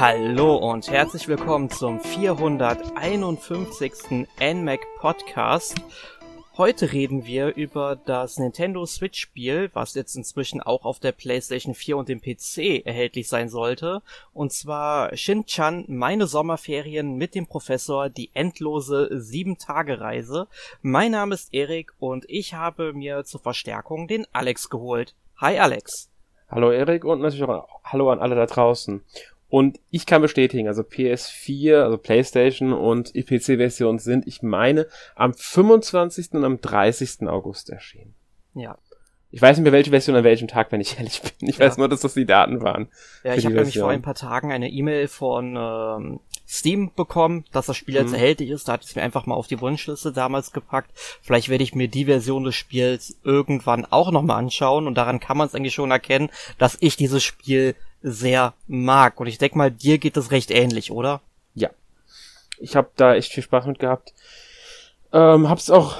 Hallo und herzlich willkommen zum 451. NMAC Podcast. Heute reden wir über das Nintendo Switch Spiel, was jetzt inzwischen auch auf der PlayStation 4 und dem PC erhältlich sein sollte. Und zwar Shin-Chan, meine Sommerferien mit dem Professor, die endlose 7-Tage-Reise. Mein Name ist Erik und ich habe mir zur Verstärkung den Alex geholt. Hi Alex. Hallo Erik und natürlich auch Hallo an alle da draußen. Und ich kann bestätigen, also PS4, also PlayStation und PC-Version sind, ich meine, am 25. und am 30. August erschienen. Ja. Ich weiß nicht mehr, welche Version an welchem Tag, wenn ich ehrlich bin. Ich Ja. weiß nur, dass das die Daten waren. Ja, ich habe nämlich vor ein paar Tagen eine E-Mail von ähm, Steam bekommen, dass das Spiel jetzt Mhm. erhältlich ist. Da hatte ich es mir einfach mal auf die Wunschliste damals gepackt. Vielleicht werde ich mir die Version des Spiels irgendwann auch nochmal anschauen. Und daran kann man es eigentlich schon erkennen, dass ich dieses Spiel sehr mag. Und ich denke mal, dir geht es recht ähnlich, oder? Ja. Ich habe da echt viel Spaß mit gehabt. Ähm, hab's auch,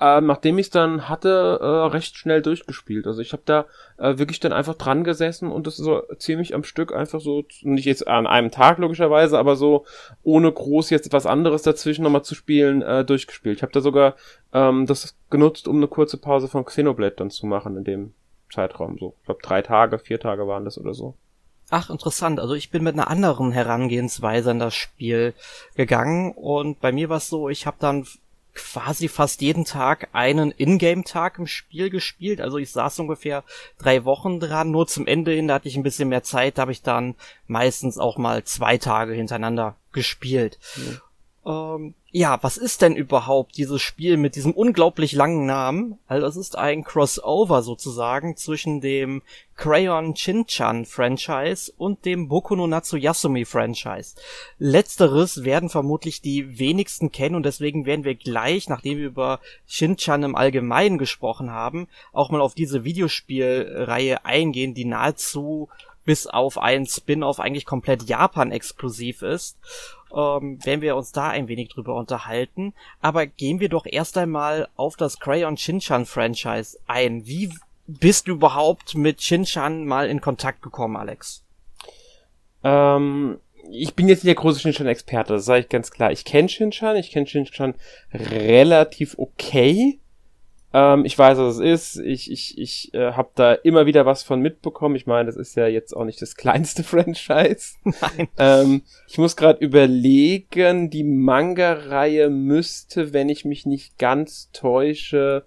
äh, nachdem ich dann hatte, äh, recht schnell durchgespielt. Also ich habe da äh, wirklich dann einfach dran gesessen und das so ziemlich am Stück einfach so, nicht jetzt an einem Tag logischerweise, aber so ohne groß jetzt was anderes dazwischen nochmal zu spielen, äh, durchgespielt. Ich habe da sogar ähm, das genutzt, um eine kurze Pause von Xenoblade dann zu machen in dem Zeitraum. So, ich glaube drei Tage, vier Tage waren das oder so. Ach, interessant. Also ich bin mit einer anderen Herangehensweise an das Spiel gegangen und bei mir war es so, ich habe dann quasi fast jeden Tag einen Ingame-Tag im Spiel gespielt. Also ich saß ungefähr drei Wochen dran. Nur zum Ende hin, da hatte ich ein bisschen mehr Zeit, da habe ich dann meistens auch mal zwei Tage hintereinander gespielt. Ähm, ja, was ist denn überhaupt dieses Spiel mit diesem unglaublich langen Namen? Also es ist ein Crossover sozusagen zwischen dem Crayon Shin-Chan Franchise und dem Boku no Natsuyasumi Franchise. Letzteres werden vermutlich die wenigsten kennen und deswegen werden wir gleich, nachdem wir über Shin-Chan im Allgemeinen gesprochen haben, auch mal auf diese Videospielreihe eingehen, die nahezu bis auf einen Spin-off eigentlich komplett Japan exklusiv ist ähm, werden wir uns da ein wenig drüber unterhalten. Aber gehen wir doch erst einmal auf das Crayon Shinchan Franchise ein. Wie bist du überhaupt mit Shinchan mal in Kontakt gekommen, Alex? Ähm, ich bin jetzt nicht der große Shinchan-Experte, das sage ich ganz klar. Ich kenne Shinchan, ich kenne Shinchan relativ okay. Ähm, ich weiß, was es ist. Ich, ich, ich äh, habe da immer wieder was von mitbekommen. Ich meine, das ist ja jetzt auch nicht das kleinste Franchise. Nein. Ähm, ich muss gerade überlegen, die Manga-Reihe müsste, wenn ich mich nicht ganz täusche,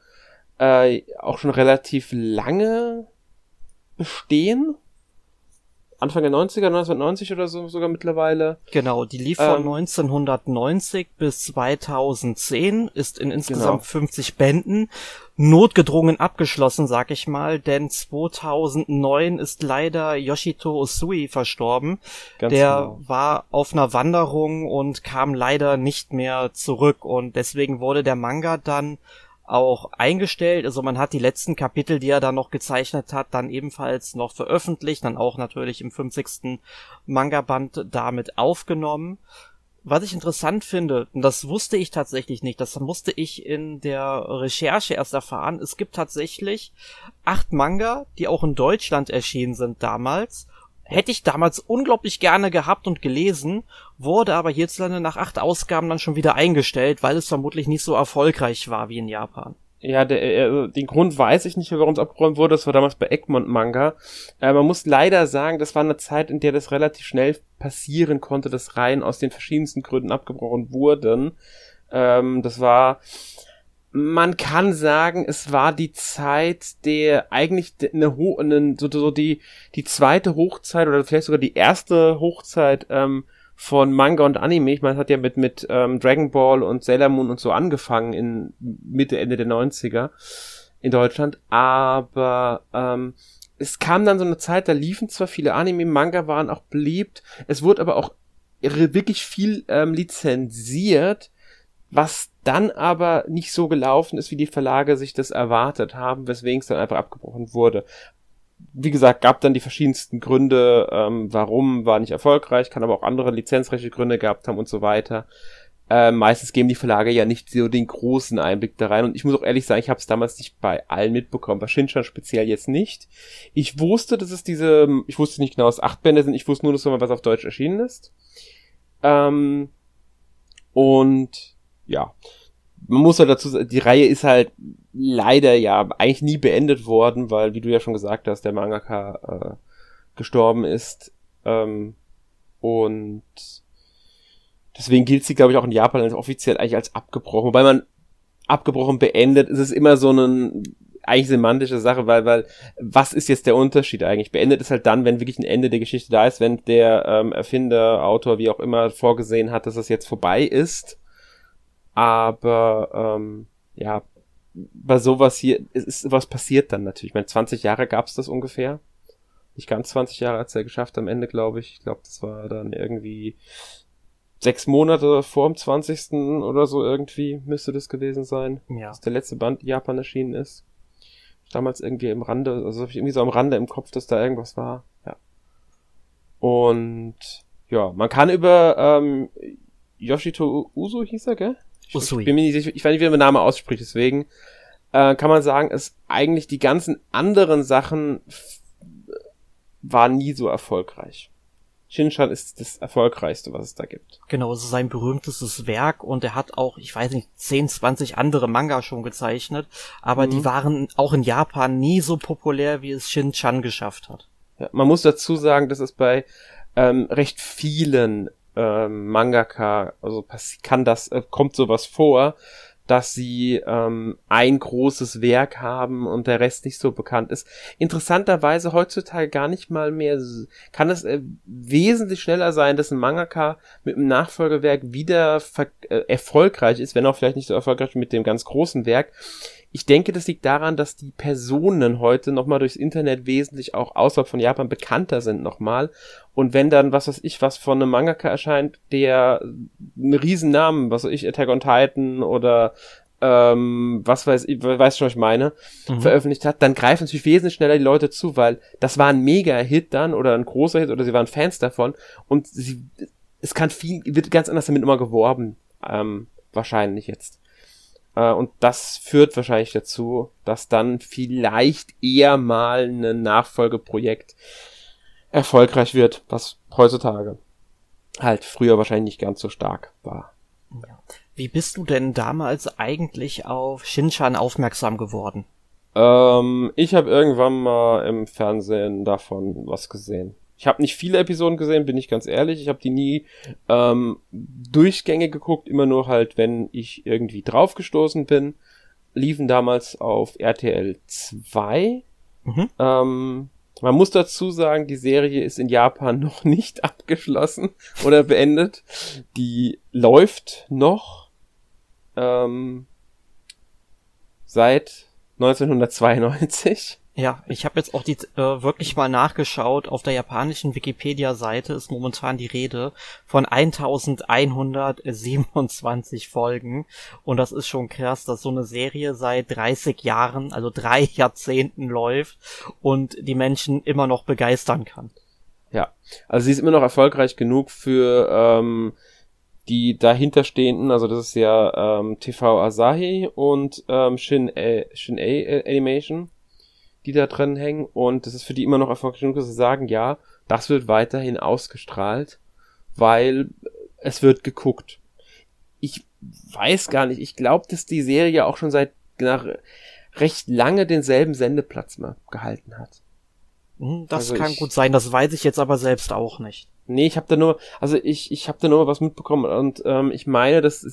äh, auch schon relativ lange bestehen. Anfang der 90er, 1990 oder so sogar mittlerweile. Genau, die lief von Ähm. 1990 bis 2010, ist in insgesamt Genau. 50 Bänden, notgedrungen abgeschlossen, sag ich mal, denn 2009 ist leider Yoshito Usui verstorben. Ganz der genau. war auf einer Wanderung und kam leider nicht mehr zurück und deswegen wurde der Manga dann auch eingestellt. Also man hat die letzten Kapitel, die er dann noch gezeichnet hat, dann ebenfalls noch veröffentlicht, dann auch natürlich im 50. Manga-Band damit aufgenommen. Was ich interessant finde, und das wusste ich tatsächlich nicht, das musste ich in der Recherche erst erfahren, es gibt tatsächlich acht Manga, die auch in Deutschland erschienen sind damals. Hätte ich damals unglaublich gerne gehabt und gelesen, wurde aber hierzulande nach acht Ausgaben dann schon wieder eingestellt, weil es vermutlich nicht so erfolgreich war wie in Japan. Ja, der, äh, den Grund weiß ich nicht mehr, warum es abgeräumt wurde. Das war damals bei Egmont Manga. Äh, man muss leider sagen, das war eine Zeit, in der das relativ schnell passieren konnte, dass Reihen aus den verschiedensten Gründen abgebrochen wurden. Ähm, das war, man kann sagen, es war die Zeit der eigentlich eine, Ho eine so, so die die zweite Hochzeit oder vielleicht sogar die erste Hochzeit ähm, von Manga und Anime. Ich meine, es hat ja mit mit ähm, Dragon Ball und Sailor Moon und so angefangen in Mitte Ende der 90er in Deutschland, aber ähm, es kam dann so eine Zeit, da liefen zwar viele Anime, Manga waren auch beliebt, es wurde aber auch wirklich viel ähm, lizenziert, was dann aber nicht so gelaufen ist, wie die Verlage sich das erwartet haben, weswegen es dann einfach abgebrochen wurde. Wie gesagt, gab dann die verschiedensten Gründe, ähm, warum war nicht erfolgreich, kann aber auch andere lizenzrechtliche Gründe gehabt haben und so weiter. Äh, meistens geben die Verlage ja nicht so den großen Einblick da rein. Und ich muss auch ehrlich sagen, ich habe es damals nicht bei allen mitbekommen, bei Shinchan speziell jetzt nicht. Ich wusste, dass es diese, ich wusste nicht genau, es acht Bände sind, ich wusste nur, dass mal was auf Deutsch erschienen ist. Ähm, und ja, man muss halt dazu sagen, die Reihe ist halt leider ja eigentlich nie beendet worden, weil, wie du ja schon gesagt hast, der Mangaka äh, gestorben ist. Ähm, und deswegen gilt sie, glaube ich, auch in Japan als offiziell eigentlich als abgebrochen. Wobei man abgebrochen beendet, ist es immer so eine eigentlich semantische Sache, weil, weil, was ist jetzt der Unterschied eigentlich? Beendet ist halt dann, wenn wirklich ein Ende der Geschichte da ist, wenn der ähm, Erfinder, Autor, wie auch immer, vorgesehen hat, dass es jetzt vorbei ist. Aber ähm, ja, bei sowas hier ist, ist was passiert dann natürlich. Ich meine, 20 Jahre gab's das ungefähr. Nicht ganz 20 Jahre hat's er geschafft am Ende, glaube ich. Ich glaube, das war dann irgendwie sechs Monate vor dem 20. oder so irgendwie müsste das gewesen sein. Ja. Dass der letzte Band Japan erschienen ist. Damals irgendwie im Rande, also habe ich irgendwie so am Rande im Kopf, dass da irgendwas war. Ja. Und ja, man kann über ähm, Yoshito Uso hieß er, gell? Usui. Ich, bin mir nicht sicher, ich weiß nicht, wie der Name ausspricht, deswegen äh, kann man sagen, es eigentlich die ganzen anderen Sachen waren nie so erfolgreich. Shinshan ist das erfolgreichste, was es da gibt. Genau, es ist sein berühmtestes Werk und er hat auch, ich weiß nicht, 10, 20 andere Manga schon gezeichnet, aber mhm. die waren auch in Japan nie so populär, wie es Shinchan geschafft hat. Ja, man muss dazu sagen, dass es bei ähm, recht vielen ähm, Mangaka, also kann das, äh, kommt sowas vor, dass sie ähm, ein großes Werk haben und der Rest nicht so bekannt ist. Interessanterweise heutzutage gar nicht mal mehr, kann es äh, wesentlich schneller sein, dass ein Mangaka mit einem Nachfolgewerk wieder äh, erfolgreich ist, wenn auch vielleicht nicht so erfolgreich mit dem ganz großen Werk. Ich denke, das liegt daran, dass die Personen heute nochmal durchs Internet wesentlich auch außerhalb von Japan bekannter sind nochmal. Und wenn dann, was weiß ich, was von einem Mangaka erscheint, der einen riesen Namen, was weiß ich, Attack on Titan oder ähm, was weiß ich, weiß schon, was ich meine, mhm. veröffentlicht hat, dann greifen natürlich wesentlich schneller die Leute zu, weil das war ein Mega-Hit dann oder ein großer Hit oder sie waren Fans davon und sie, es kann viel, wird ganz anders damit immer geworben, ähm, wahrscheinlich jetzt. Äh, und das führt wahrscheinlich dazu, dass dann vielleicht eher mal ein Nachfolgeprojekt erfolgreich wird, was heutzutage halt früher wahrscheinlich nicht ganz so stark war. Ja. Wie bist du denn damals eigentlich auf Shinchan aufmerksam geworden? Ähm, ich habe irgendwann mal im Fernsehen davon was gesehen. Ich habe nicht viele Episoden gesehen, bin ich ganz ehrlich. Ich habe die nie ähm, durchgängig geguckt, immer nur halt, wenn ich irgendwie draufgestoßen bin. Liefen damals auf RTL 2. Mhm. Ähm, man muss dazu sagen, die Serie ist in Japan noch nicht abgeschlossen oder beendet. Die läuft noch ähm, seit 1992. Ja, ich habe jetzt auch die äh, wirklich mal nachgeschaut. Auf der japanischen Wikipedia-Seite ist momentan die Rede von 1127 Folgen. Und das ist schon krass, dass so eine Serie seit 30 Jahren, also drei Jahrzehnten läuft und die Menschen immer noch begeistern kann. Ja, also sie ist immer noch erfolgreich genug für ähm, die dahinterstehenden, also das ist ja ähm, TV Asahi und ähm, Shin, A, Shin A Animation die da drin hängen und das ist für die immer noch erfolgreich genug, dass sie sagen, ja, das wird weiterhin ausgestrahlt, weil es wird geguckt. Ich weiß gar nicht, ich glaube, dass die Serie auch schon seit nach recht lange denselben Sendeplatz mal gehalten hat. Hm, das also kann ich, gut sein, das weiß ich jetzt aber selbst auch nicht. Nee, ich habe da nur, also ich, ich habe da nur was mitbekommen und ähm, ich meine, dass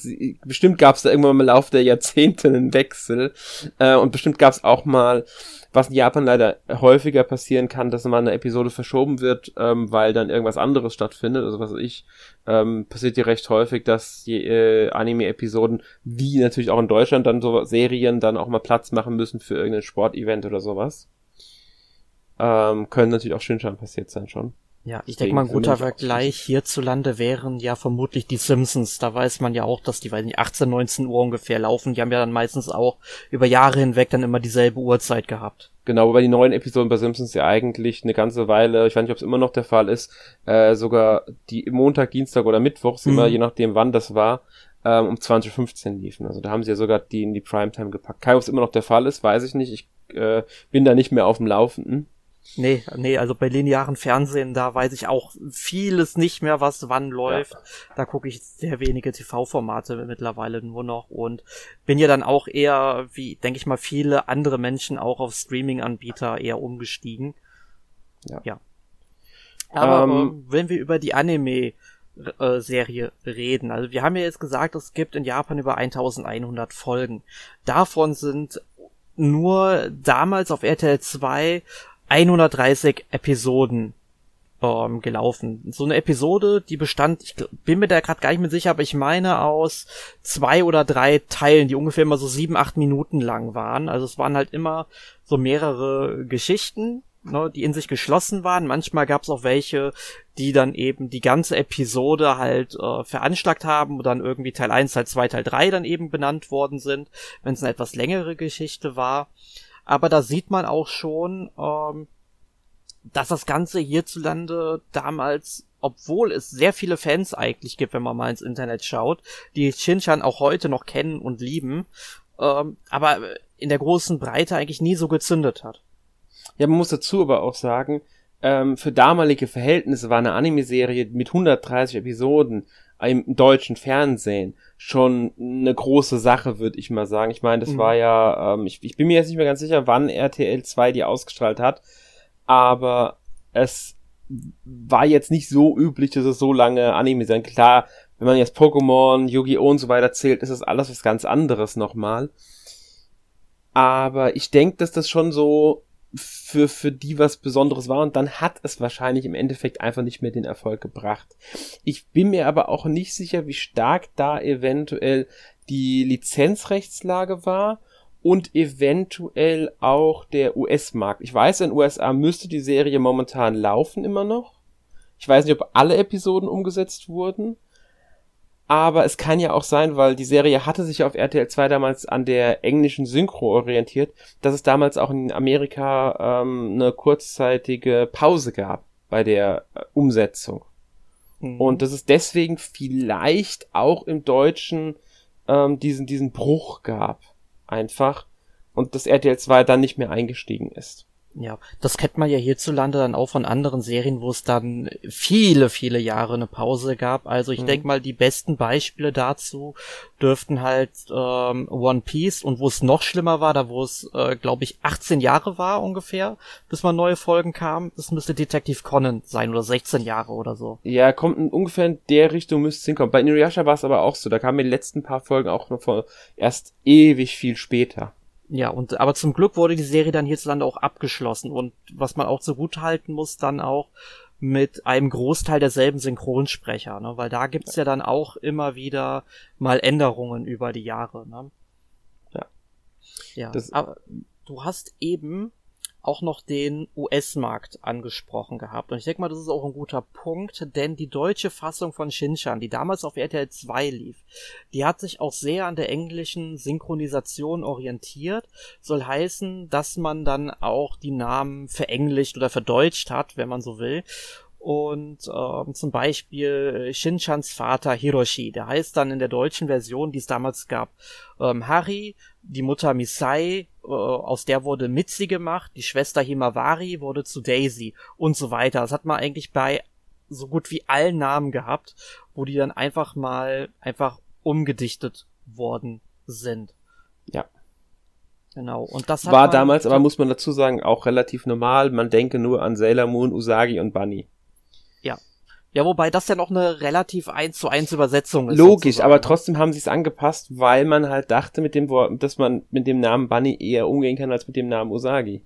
bestimmt gab es da irgendwann im Laufe der Jahrzehnte einen Wechsel äh, und bestimmt gab es auch mal was in Japan leider häufiger passieren kann, dass mal eine Episode verschoben wird, ähm, weil dann irgendwas anderes stattfindet. Also was weiß ich, ähm, passiert ja recht häufig, dass die äh, Anime-Episoden, wie natürlich auch in Deutschland, dann so Serien dann auch mal Platz machen müssen für irgendein Sportevent oder sowas. Ähm, können natürlich auch Shinshan passiert sein schon. Ja, ich denke mal, ein guter Vergleich hierzulande wären ja vermutlich die Simpsons. Da weiß man ja auch, dass die, weiß nicht, 18, 19 Uhr ungefähr laufen. Die haben ja dann meistens auch über Jahre hinweg dann immer dieselbe Uhrzeit gehabt. Genau, wobei die neuen Episoden bei Simpsons ja eigentlich eine ganze Weile, ich weiß nicht, ob es immer noch der Fall ist, äh, sogar die Montag, Dienstag oder Mittwochs, mhm. immer je nachdem wann das war, ähm, um 2015 liefen. Also da haben sie ja sogar die in die Primetime gepackt. Kai, ob es immer noch der Fall ist, weiß ich nicht. Ich äh, bin da nicht mehr auf dem Laufenden. Nee, nee, also bei linearen Fernsehen, da weiß ich auch vieles nicht mehr, was wann läuft. Ja. Da gucke ich sehr wenige TV-Formate mittlerweile nur noch und bin ja dann auch eher, wie denke ich mal, viele andere Menschen auch auf Streaming-Anbieter eher umgestiegen. Ja. ja. Aber ähm, äh, wenn wir über die Anime äh, Serie reden. Also wir haben ja jetzt gesagt, es gibt in Japan über 1100 Folgen. Davon sind nur damals auf RTL 2 130 Episoden ähm, gelaufen. So eine Episode, die bestand, ich bin mir da gerade gar nicht mehr sicher, aber ich meine aus zwei oder drei Teilen, die ungefähr immer so sieben, acht Minuten lang waren. Also es waren halt immer so mehrere Geschichten, ne, die in sich geschlossen waren. Manchmal gab es auch welche, die dann eben die ganze Episode halt äh, veranschlagt haben und dann irgendwie Teil 1, Teil 2, Teil 3 dann eben benannt worden sind, wenn es eine etwas längere Geschichte war. Aber da sieht man auch schon, ähm, dass das Ganze hierzulande damals, obwohl es sehr viele Fans eigentlich gibt, wenn man mal ins Internet schaut, die Shinchan auch heute noch kennen und lieben, ähm, aber in der großen Breite eigentlich nie so gezündet hat. Ja, man muss dazu aber auch sagen, ähm, für damalige Verhältnisse war eine Anime-Serie mit 130 Episoden im deutschen Fernsehen schon eine große Sache, würde ich mal sagen. Ich meine, das mhm. war ja, ähm, ich, ich bin mir jetzt nicht mehr ganz sicher, wann RTL 2 die ausgestrahlt hat, aber es war jetzt nicht so üblich, dass es so lange Anime sein. Klar, wenn man jetzt Pokémon, Yu-Gi-Oh! und so weiter zählt, ist das alles was ganz anderes nochmal. Aber ich denke, dass das schon so für, für die was Besonderes war und dann hat es wahrscheinlich im Endeffekt einfach nicht mehr den Erfolg gebracht. Ich bin mir aber auch nicht sicher, wie stark da eventuell die Lizenzrechtslage war und eventuell auch der US-Markt. Ich weiß, in USA müsste die Serie momentan laufen immer noch. Ich weiß nicht, ob alle Episoden umgesetzt wurden. Aber es kann ja auch sein, weil die Serie hatte sich auf RTL 2 damals an der englischen Synchro orientiert, dass es damals auch in Amerika ähm, eine kurzzeitige Pause gab bei der äh, Umsetzung. Mhm. Und dass es deswegen vielleicht auch im Deutschen ähm, diesen, diesen Bruch gab. Einfach. Und dass RTL 2 dann nicht mehr eingestiegen ist. Ja, das kennt man ja hierzulande dann auch von anderen Serien, wo es dann viele, viele Jahre eine Pause gab. Also ich mhm. denke mal, die besten Beispiele dazu dürften halt ähm, One Piece und wo es noch schlimmer war, da wo es, äh, glaube ich, 18 Jahre war ungefähr, bis mal neue Folgen kamen. Das müsste Detective Conan sein oder 16 Jahre oder so. Ja, kommt in ungefähr in der Richtung müsste es hinkommen. Bei Inuyasha war es aber auch so. Da kamen die letzten paar Folgen auch noch vor, erst ewig viel später. Ja, und aber zum Glück wurde die Serie dann hierzulande auch abgeschlossen und was man auch zugute halten muss, dann auch mit einem Großteil derselben Synchronsprecher, ne? weil da gibt's ja dann auch immer wieder mal Änderungen über die Jahre. Ne? Ja. Ja. Das, aber du hast eben auch noch den US-Markt angesprochen gehabt. Und ich denke mal, das ist auch ein guter Punkt, denn die deutsche Fassung von Shinchan, die damals auf RTL 2 lief, die hat sich auch sehr an der englischen Synchronisation orientiert. Soll heißen, dass man dann auch die Namen verenglicht oder verdeutscht hat, wenn man so will. Und ähm, zum Beispiel Shinchans Vater Hiroshi, der heißt dann in der deutschen Version, die es damals gab, ähm, Hari, die Mutter Misai, äh, aus der wurde Mitzi gemacht, die Schwester Himawari wurde zu Daisy und so weiter. Das hat man eigentlich bei so gut wie allen Namen gehabt, wo die dann einfach mal einfach umgedichtet worden sind. Ja. Genau. Und das war damals, aber muss man dazu sagen, auch relativ normal. Man denke nur an Sailor Moon, Usagi und Bunny. Ja. Ja, wobei das ja noch eine relativ eins zu eins Übersetzung ist. Logisch, sozusagen. aber trotzdem haben sie es angepasst, weil man halt dachte mit dem Wort, dass man mit dem Namen Bunny eher umgehen kann als mit dem Namen Usagi.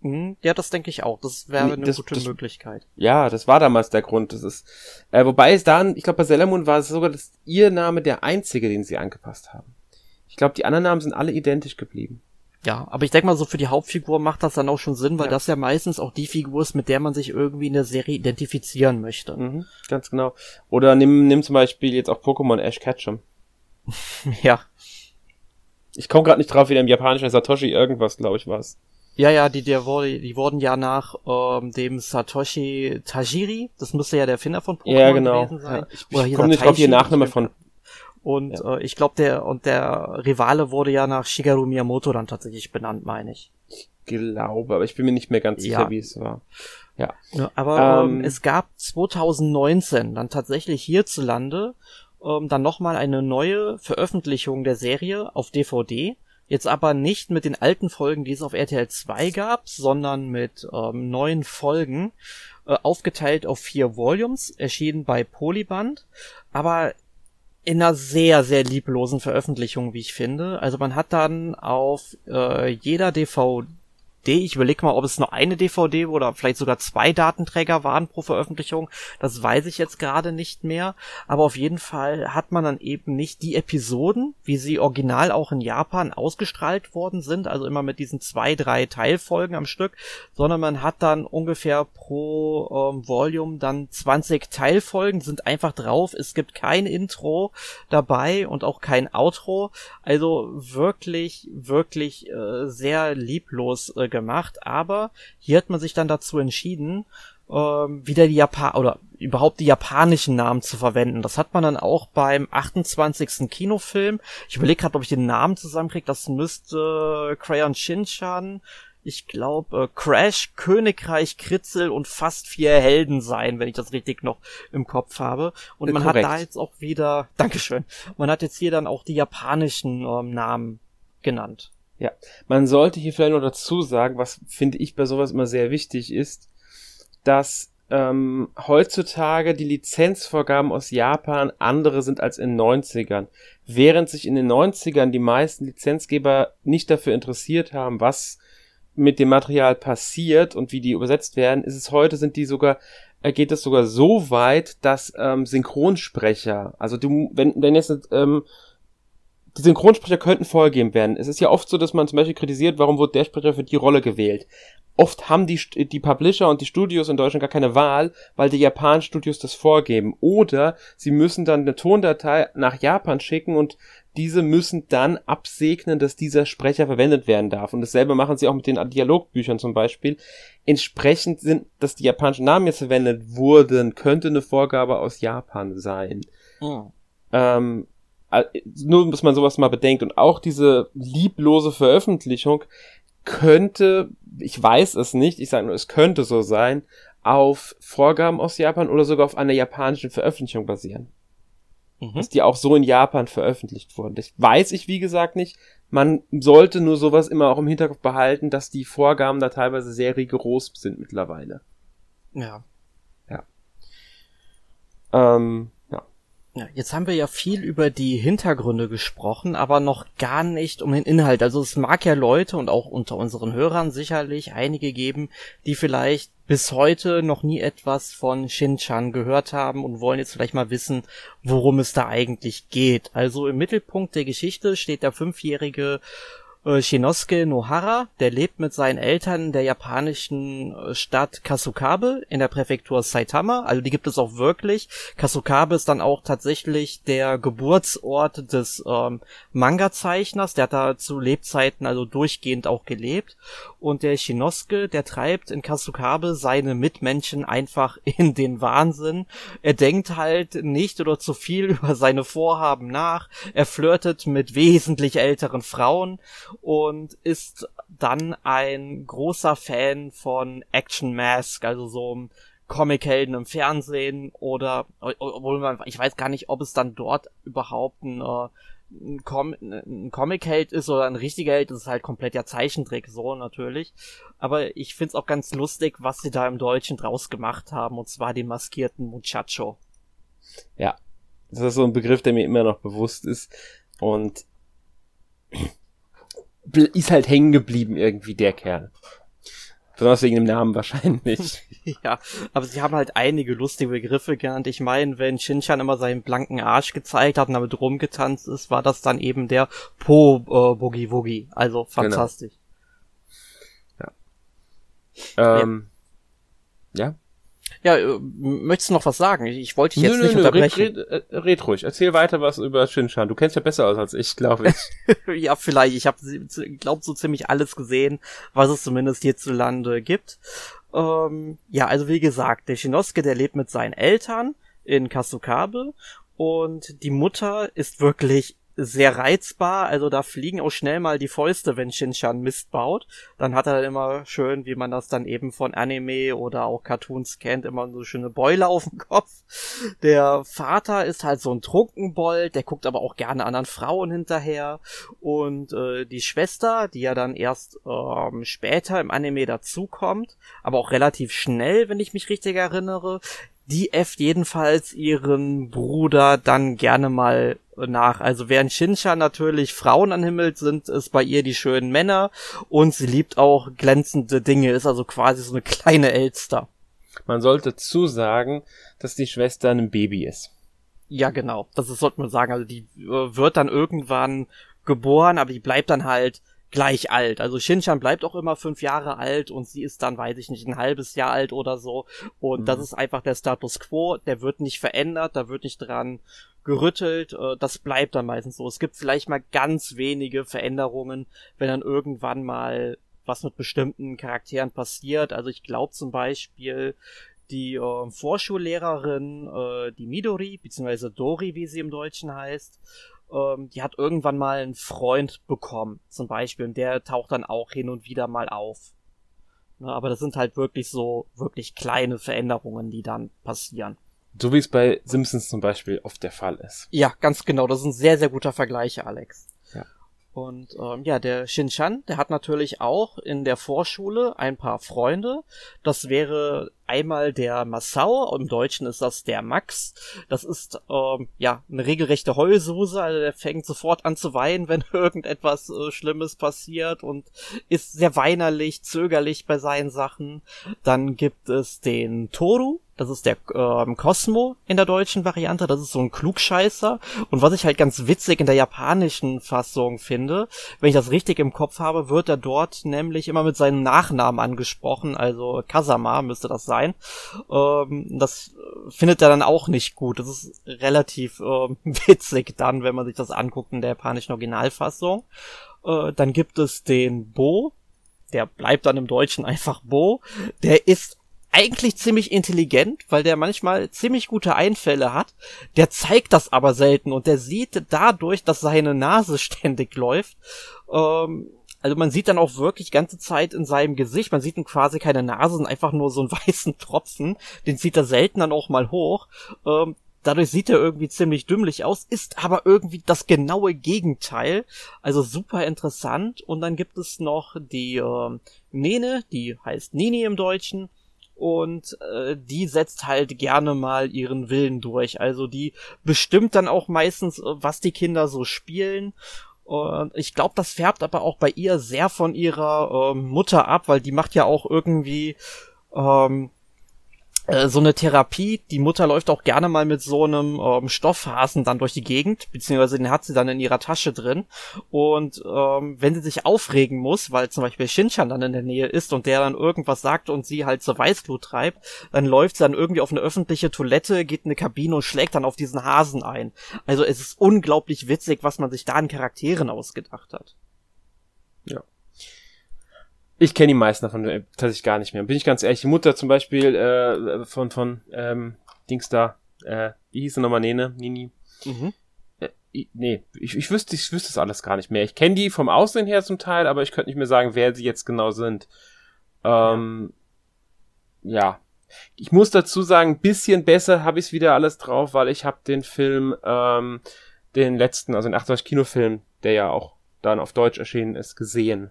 Mhm, ja, das denke ich auch. Das wäre eine das, gute das, Möglichkeit. Ja, das war damals der Grund. Das ist, äh, wobei es dann, ich glaube bei Sailor Moon war es sogar das, ihr Name der einzige, den sie angepasst haben. Ich glaube, die anderen Namen sind alle identisch geblieben. Ja, aber ich denke mal, so für die Hauptfigur macht das dann auch schon Sinn, weil ja. das ja meistens auch die Figur ist, mit der man sich irgendwie in der Serie identifizieren möchte. Mhm, ganz genau. Oder nimm, nimm zum Beispiel jetzt auch Pokémon Ash Ketchum. ja. Ich komme gerade nicht drauf, wie der im japanischen Satoshi irgendwas, glaube ich, was. Ja, ja, die, der wurde, die wurden ja nach ähm, dem Satoshi Tajiri, das müsste ja der Finder von Pokémon ja, genau. gewesen sein. Ja, ich, ich komme nicht drauf, ihr Nachname von Und ja. äh, ich glaube, der und der Rivale wurde ja nach Shigeru Miyamoto dann tatsächlich benannt, meine ich. Ich glaube, aber ich bin mir nicht mehr ganz sicher, ja. wie es war. Ja. ja aber ähm, ähm, es gab 2019 dann tatsächlich hierzulande ähm, dann nochmal eine neue Veröffentlichung der Serie auf DVD. Jetzt aber nicht mit den alten Folgen, die es auf RTL 2 gab, sondern mit ähm, neuen Folgen, äh, aufgeteilt auf vier Volumes, erschienen bei Polyband, aber in einer sehr, sehr lieblosen Veröffentlichung, wie ich finde. Also man hat dann auf äh, jeder DVD ich überlege mal, ob es nur eine DVD oder vielleicht sogar zwei Datenträger waren pro Veröffentlichung. Das weiß ich jetzt gerade nicht mehr. Aber auf jeden Fall hat man dann eben nicht die Episoden, wie sie original auch in Japan ausgestrahlt worden sind, also immer mit diesen zwei, drei Teilfolgen am Stück, sondern man hat dann ungefähr pro ähm, Volume dann 20 Teilfolgen sind einfach drauf. Es gibt kein Intro dabei und auch kein Outro. Also wirklich, wirklich äh, sehr lieblos äh, gemacht, aber hier hat man sich dann dazu entschieden, ähm, wieder die Japan oder überhaupt die japanischen Namen zu verwenden. Das hat man dann auch beim 28. Kinofilm. Ich überlege gerade, ob ich den Namen zusammenkriege. Das müsste Crayon Shinchan, ich glaube, äh, Crash, Königreich, Kritzel und fast vier Helden sein, wenn ich das richtig noch im Kopf habe. Und man Korrekt. hat da jetzt auch wieder, Dankeschön, man hat jetzt hier dann auch die japanischen ähm, Namen genannt. Ja, man sollte hier vielleicht noch dazu sagen, was finde ich bei sowas immer sehr wichtig ist, dass ähm, heutzutage die Lizenzvorgaben aus Japan andere sind als in den 90ern. Während sich in den 90ern die meisten Lizenzgeber nicht dafür interessiert haben, was mit dem Material passiert und wie die übersetzt werden, ist es heute, sind die sogar, äh, geht es sogar so weit, dass ähm, Synchronsprecher, also du, wenn, wenn jetzt ähm, die Synchronsprecher könnten vorgegeben werden. Es ist ja oft so, dass man zum Beispiel kritisiert, warum wurde der Sprecher für die Rolle gewählt. Oft haben die, die Publisher und die Studios in Deutschland gar keine Wahl, weil die Japan-Studios das vorgeben. Oder sie müssen dann eine Tondatei nach Japan schicken und diese müssen dann absegnen, dass dieser Sprecher verwendet werden darf. Und dasselbe machen sie auch mit den Dialogbüchern zum Beispiel. Entsprechend sind, dass die japanischen Namen jetzt verwendet wurden, könnte eine Vorgabe aus Japan sein. Oh. Ähm, nur, dass man sowas mal bedenkt. Und auch diese lieblose Veröffentlichung könnte, ich weiß es nicht, ich sage nur, es könnte so sein, auf Vorgaben aus Japan oder sogar auf einer japanischen Veröffentlichung basieren. Mhm. Dass die auch so in Japan veröffentlicht wurden. Das weiß ich, wie gesagt, nicht. Man sollte nur sowas immer auch im Hinterkopf behalten, dass die Vorgaben da teilweise sehr rigoros sind mittlerweile. Ja. Ja. Ähm, ja, jetzt haben wir ja viel über die Hintergründe gesprochen, aber noch gar nicht um den Inhalt. Also es mag ja Leute und auch unter unseren Hörern sicherlich einige geben, die vielleicht bis heute noch nie etwas von Shin-Chan gehört haben und wollen jetzt vielleicht mal wissen, worum es da eigentlich geht. Also im Mittelpunkt der Geschichte steht der fünfjährige äh, Shinosuke Nohara, der lebt mit seinen Eltern in der japanischen äh, Stadt Kasukabe in der Präfektur Saitama. Also die gibt es auch wirklich. Kasukabe ist dann auch tatsächlich der Geburtsort des ähm, Manga-Zeichners. Der hat da zu Lebzeiten also durchgehend auch gelebt. Und der Shinosuke, der treibt in Kasukabe seine Mitmenschen einfach in den Wahnsinn. Er denkt halt nicht oder zu viel über seine Vorhaben nach. Er flirtet mit wesentlich älteren Frauen und ist dann ein großer Fan von Action Mask, also so Comic-Helden im Fernsehen oder obwohl man, ich weiß gar nicht, ob es dann dort überhaupt ein, äh, ein, Com ein Comic-Held ist oder ein richtiger Held, das ist halt komplett ja Zeichentrick, so natürlich. Aber ich find's auch ganz lustig, was sie da im Deutschen draus gemacht haben, und zwar den maskierten Muchacho. Ja, das ist so ein Begriff, der mir immer noch bewusst ist. Und ist halt hängen geblieben irgendwie der Kerl. Besonders wegen dem Namen wahrscheinlich. ja, aber sie haben halt einige lustige Begriffe genannt. Ich meine, wenn Shinchan immer seinen blanken Arsch gezeigt hat und damit rumgetanzt ist, war das dann eben der Po äh, Boogie Woogie. Also genau. fantastisch. Genau. Ja. Ähm, ja. ja. Ja, äh, möchtest du noch was sagen? Ich wollte dich jetzt nö, nicht nö, unterbrechen. Red, red, äh, red ruhig. Erzähl weiter was über Shinshan. Du kennst ja besser aus als ich, glaube ich. ja, vielleicht. Ich habe, glaub, so ziemlich alles gesehen, was es zumindest hierzulande gibt. Ähm, ja, also wie gesagt, der Shinosuke, der lebt mit seinen Eltern in Kasukabe Und die Mutter ist wirklich sehr reizbar, also da fliegen auch schnell mal die Fäuste, wenn Shinchan Mist baut. Dann hat er immer schön, wie man das dann eben von Anime oder auch Cartoons kennt, immer so schöne Beule auf dem Kopf. Der Vater ist halt so ein Trunkenbold, der guckt aber auch gerne anderen Frauen hinterher. Und äh, die Schwester, die ja dann erst ähm, später im Anime dazukommt, aber auch relativ schnell, wenn ich mich richtig erinnere, die äfft jedenfalls ihren Bruder dann gerne mal nach. Also während Shinsha natürlich Frauen anhimmelt, sind es bei ihr die schönen Männer und sie liebt auch glänzende Dinge, ist also quasi so eine kleine Elster. Man sollte zusagen, dass die Schwester ein Baby ist. Ja, genau. Das ist, sollte man sagen. Also die äh, wird dann irgendwann geboren, aber die bleibt dann halt gleich alt. Also Shinchan bleibt auch immer fünf Jahre alt und sie ist dann, weiß ich nicht, ein halbes Jahr alt oder so. Und mhm. das ist einfach der Status quo. Der wird nicht verändert, da wird nicht dran gerüttelt. Äh, das bleibt dann meistens so. Es gibt vielleicht mal ganz wenige Veränderungen, wenn dann irgendwann mal was mit bestimmten Charakteren passiert. Also ich glaube zum Beispiel, die äh, Vorschullehrerin, äh, die Midori, beziehungsweise Dori, wie sie im Deutschen heißt, ähm, die hat irgendwann mal einen Freund bekommen, zum Beispiel, und der taucht dann auch hin und wieder mal auf. Ne, aber das sind halt wirklich so, wirklich kleine Veränderungen, die dann passieren. So wie es bei Simpsons zum Beispiel oft der Fall ist. Ja, ganz genau. Das ist ein sehr, sehr guter Vergleich, Alex. Und ähm, ja, der Shinchan, der hat natürlich auch in der Vorschule ein paar Freunde. Das wäre einmal der Massau, im Deutschen ist das der Max. Das ist ähm, ja eine regelrechte Heulsuse, also der fängt sofort an zu weinen, wenn irgendetwas äh, Schlimmes passiert und ist sehr weinerlich, zögerlich bei seinen Sachen. Dann gibt es den Toru, das ist der ähm, Cosmo in der deutschen Variante. Das ist so ein Klugscheißer. Und was ich halt ganz witzig in der japanischen Fassung finde, wenn ich das richtig im Kopf habe, wird er dort nämlich immer mit seinem Nachnamen angesprochen. Also Kasama müsste das sein. Ähm, das findet er dann auch nicht gut. Das ist relativ ähm, witzig dann, wenn man sich das anguckt in der japanischen Originalfassung. Äh, dann gibt es den Bo. Der bleibt dann im Deutschen einfach Bo. Der ist eigentlich ziemlich intelligent, weil der manchmal ziemlich gute Einfälle hat. Der zeigt das aber selten und der sieht dadurch, dass seine Nase ständig läuft. Ähm, also man sieht dann auch wirklich ganze Zeit in seinem Gesicht, man sieht ihm quasi keine Nase, sondern einfach nur so einen weißen Tropfen. Den sieht er selten dann auch mal hoch. Ähm, dadurch sieht er irgendwie ziemlich dümmlich aus, ist aber irgendwie das genaue Gegenteil. Also super interessant. Und dann gibt es noch die äh, Nene, die heißt Nini im Deutschen und äh, die setzt halt gerne mal ihren Willen durch. Also die bestimmt dann auch meistens, äh, was die Kinder so spielen. Und ich glaube, das färbt aber auch bei ihr sehr von ihrer ähm, Mutter ab, weil die macht ja auch irgendwie ähm, äh, so eine Therapie. Die Mutter läuft auch gerne mal mit so einem ähm, Stoffhasen dann durch die Gegend, beziehungsweise den hat sie dann in ihrer Tasche drin. Und ähm, wenn sie sich aufregen muss, weil zum Beispiel Shinchan dann in der Nähe ist und der dann irgendwas sagt und sie halt zur Weißglut treibt, dann läuft sie dann irgendwie auf eine öffentliche Toilette, geht in eine Kabine und schlägt dann auf diesen Hasen ein. Also es ist unglaublich witzig, was man sich da an Charakteren ausgedacht hat. Ja. Ich kenne die meisten davon äh, tatsächlich gar nicht mehr. Bin ich ganz ehrlich. Die Mutter zum Beispiel äh, von, von ähm, Dings da, äh, wie hieß sie nochmal, Nene, Nini? Mhm. Äh, nee, ich, ich wüsste, ich wüsste das alles gar nicht mehr. Ich kenne die vom Aussehen her zum Teil, aber ich könnte nicht mehr sagen, wer sie jetzt genau sind. Ähm, ja. ja. Ich muss dazu sagen, ein bisschen besser habe ich es wieder alles drauf, weil ich habe den Film, ähm, den letzten, also den 88 Kinofilm, der ja auch dann auf Deutsch erschienen ist, gesehen.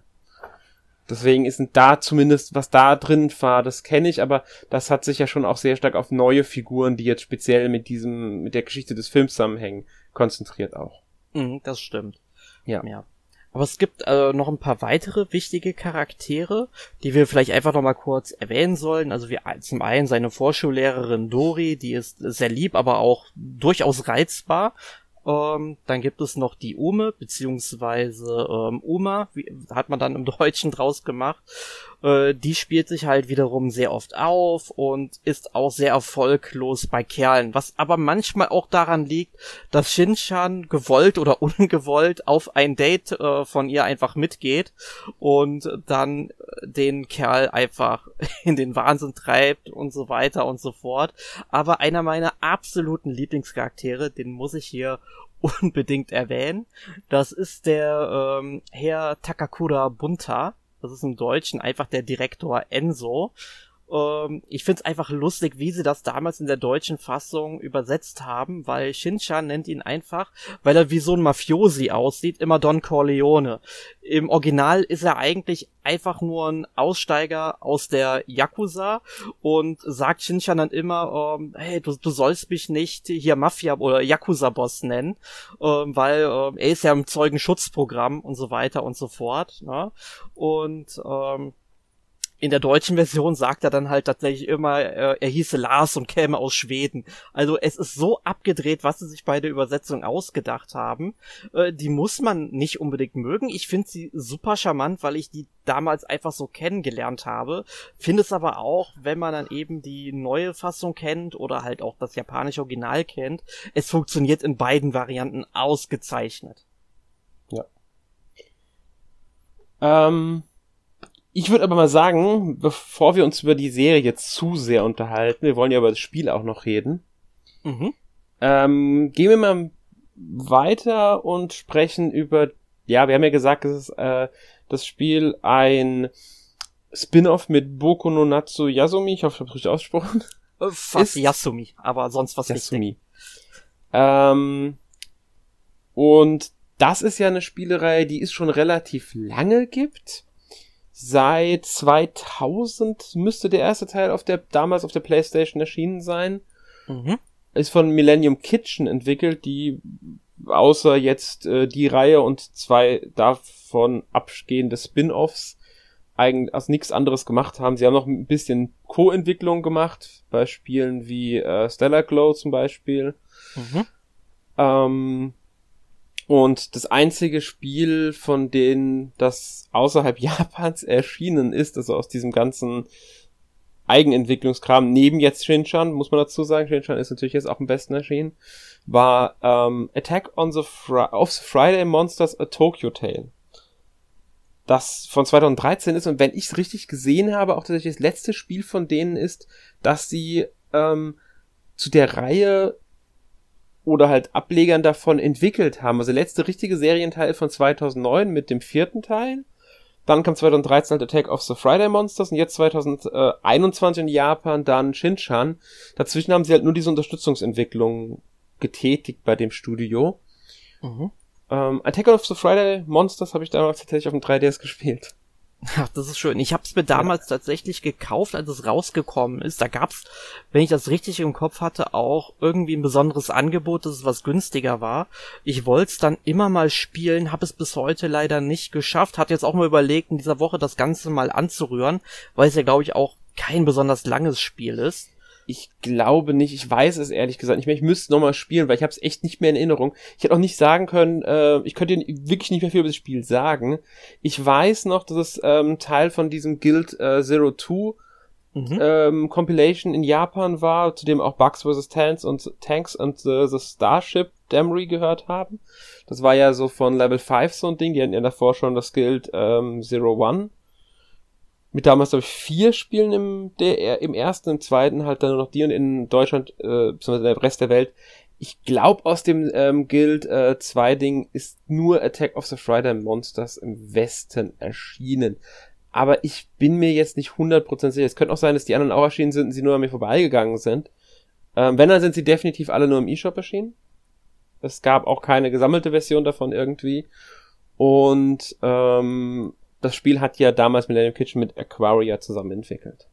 Deswegen ist da zumindest, was da drin war, das kenne ich, aber das hat sich ja schon auch sehr stark auf neue Figuren, die jetzt speziell mit diesem, mit der Geschichte des Films zusammenhängen, konzentriert auch. Mhm, das stimmt. Ja. ja. Aber es gibt äh, noch ein paar weitere wichtige Charaktere, die wir vielleicht einfach noch mal kurz erwähnen sollen. Also wir zum einen seine Vorschullehrerin Dori, die ist sehr lieb, aber auch durchaus reizbar. Ähm, dann gibt es noch die Ume, beziehungsweise ähm, Uma, wie, hat man dann im Deutschen draus gemacht. Äh, die spielt sich halt wiederum sehr oft auf und ist auch sehr erfolglos bei Kerlen, was aber manchmal auch daran liegt, dass Shinchan gewollt oder ungewollt auf ein Date äh, von ihr einfach mitgeht und dann den Kerl einfach in den Wahnsinn treibt und so weiter und so fort. Aber einer meiner absoluten Lieblingscharaktere, den muss ich hier unbedingt erwähnen. Das ist der ähm, Herr Takakura Bunta. Das ist im Deutschen einfach der Direktor Enzo. Ähm, ich find's einfach lustig, wie sie das damals in der deutschen Fassung übersetzt haben, weil Shinchan nennt ihn einfach, weil er wie so ein Mafiosi aussieht, immer Don Corleone. Im Original ist er eigentlich einfach nur ein Aussteiger aus der Yakuza und sagt Shinchan dann immer, ähm, hey, du, du sollst mich nicht hier Mafia oder Yakuza-Boss nennen, ähm, weil ähm, er ist ja im Zeugenschutzprogramm und so weiter und so fort. Ne? Und ähm, in der deutschen Version sagt er dann halt tatsächlich immer, äh, er hieße Lars und käme aus Schweden. Also es ist so abgedreht, was sie sich bei der Übersetzung ausgedacht haben. Äh, die muss man nicht unbedingt mögen. Ich finde sie super charmant, weil ich die damals einfach so kennengelernt habe. Finde es aber auch, wenn man dann eben die neue Fassung kennt oder halt auch das japanische Original kennt, es funktioniert in beiden Varianten ausgezeichnet. Ja. Ähm ich würde aber mal sagen, bevor wir uns über die Serie jetzt zu sehr unterhalten, wir wollen ja über das Spiel auch noch reden, mhm. ähm, gehen wir mal weiter und sprechen über, ja, wir haben ja gesagt, dass äh, das Spiel ein Spin-off mit Boku no Natsu Yasumi, ich hoffe, ich habe richtig ausgesprochen. Äh, fast ist Yasumi, aber sonst was Yasumi. Ähm, und das ist ja eine Spielerei, die es schon relativ lange gibt seit 2000 müsste der erste Teil auf der damals auf der PlayStation erschienen sein. Mhm. Ist von Millennium Kitchen entwickelt, die außer jetzt äh, die Reihe und zwei davon abgehende Spin-offs eigentlich also nichts anderes gemacht haben. Sie haben noch ein bisschen Co-Entwicklung gemacht bei Spielen wie äh, Stellar Glow zum Beispiel. Mhm. Ähm, und das einzige Spiel, von denen das außerhalb Japans erschienen ist, also aus diesem ganzen Eigenentwicklungskram, neben jetzt Shinchan, muss man dazu sagen, Shinchan ist natürlich jetzt auch am besten erschienen, war ähm, Attack on the, Fri of the Friday Monsters A Tokyo Tale. Das von 2013 ist und wenn ich es richtig gesehen habe, auch tatsächlich das letzte Spiel von denen ist, dass sie ähm, zu der Reihe oder halt Ablegern davon entwickelt haben. Also der letzte richtige Serienteil von 2009 mit dem vierten Teil. Dann kam 2013 halt Attack of the Friday Monsters und jetzt 2021 in Japan dann Shinchan. Dazwischen haben sie halt nur diese Unterstützungsentwicklung getätigt bei dem Studio. Mhm. Ähm, Attack of the Friday Monsters habe ich damals tatsächlich auf dem 3DS gespielt. Ach, das ist schön. Ich habe es mir damals ja. tatsächlich gekauft, als es rausgekommen ist. Da gab's, wenn ich das richtig im Kopf hatte, auch irgendwie ein besonderes Angebot, dass es was günstiger war. Ich wollte es dann immer mal spielen, habe es bis heute leider nicht geschafft. Hat jetzt auch mal überlegt, in dieser Woche das Ganze mal anzurühren, weil es ja, glaube ich, auch kein besonders langes Spiel ist. Ich glaube nicht, ich weiß es ehrlich gesagt nicht mehr. Ich müsste nochmal spielen, weil ich habe es echt nicht mehr in Erinnerung. Ich hätte auch nicht sagen können, äh, ich könnte wirklich nicht mehr viel über das Spiel sagen. Ich weiß noch, dass es ähm, Teil von diesem Guild äh, Zero Two mhm. ähm, Compilation in Japan war, zu dem auch Bugs vs. Tanks und Tanks und äh, The Starship Damry gehört haben. Das war ja so von Level 5 so ein Ding, die hatten ja davor schon das Guild ähm, Zero One mit damals, glaube ich, vier Spielen im, der, im ersten, im zweiten halt dann nur noch die und in Deutschland, äh, beziehungsweise der Rest der Welt. Ich glaube, aus dem ähm, Guild äh, 2 Ding ist nur Attack of the Friday Monsters im Westen erschienen. Aber ich bin mir jetzt nicht 100% sicher. Es könnte auch sein, dass die anderen auch erschienen sind und sie nur an mir vorbeigegangen sind. Ähm, wenn, dann sind sie definitiv alle nur im eShop erschienen. Es gab auch keine gesammelte Version davon irgendwie. Und ähm, das Spiel hat ja damals Millennium Kitchen mit Aquaria zusammen entwickelt.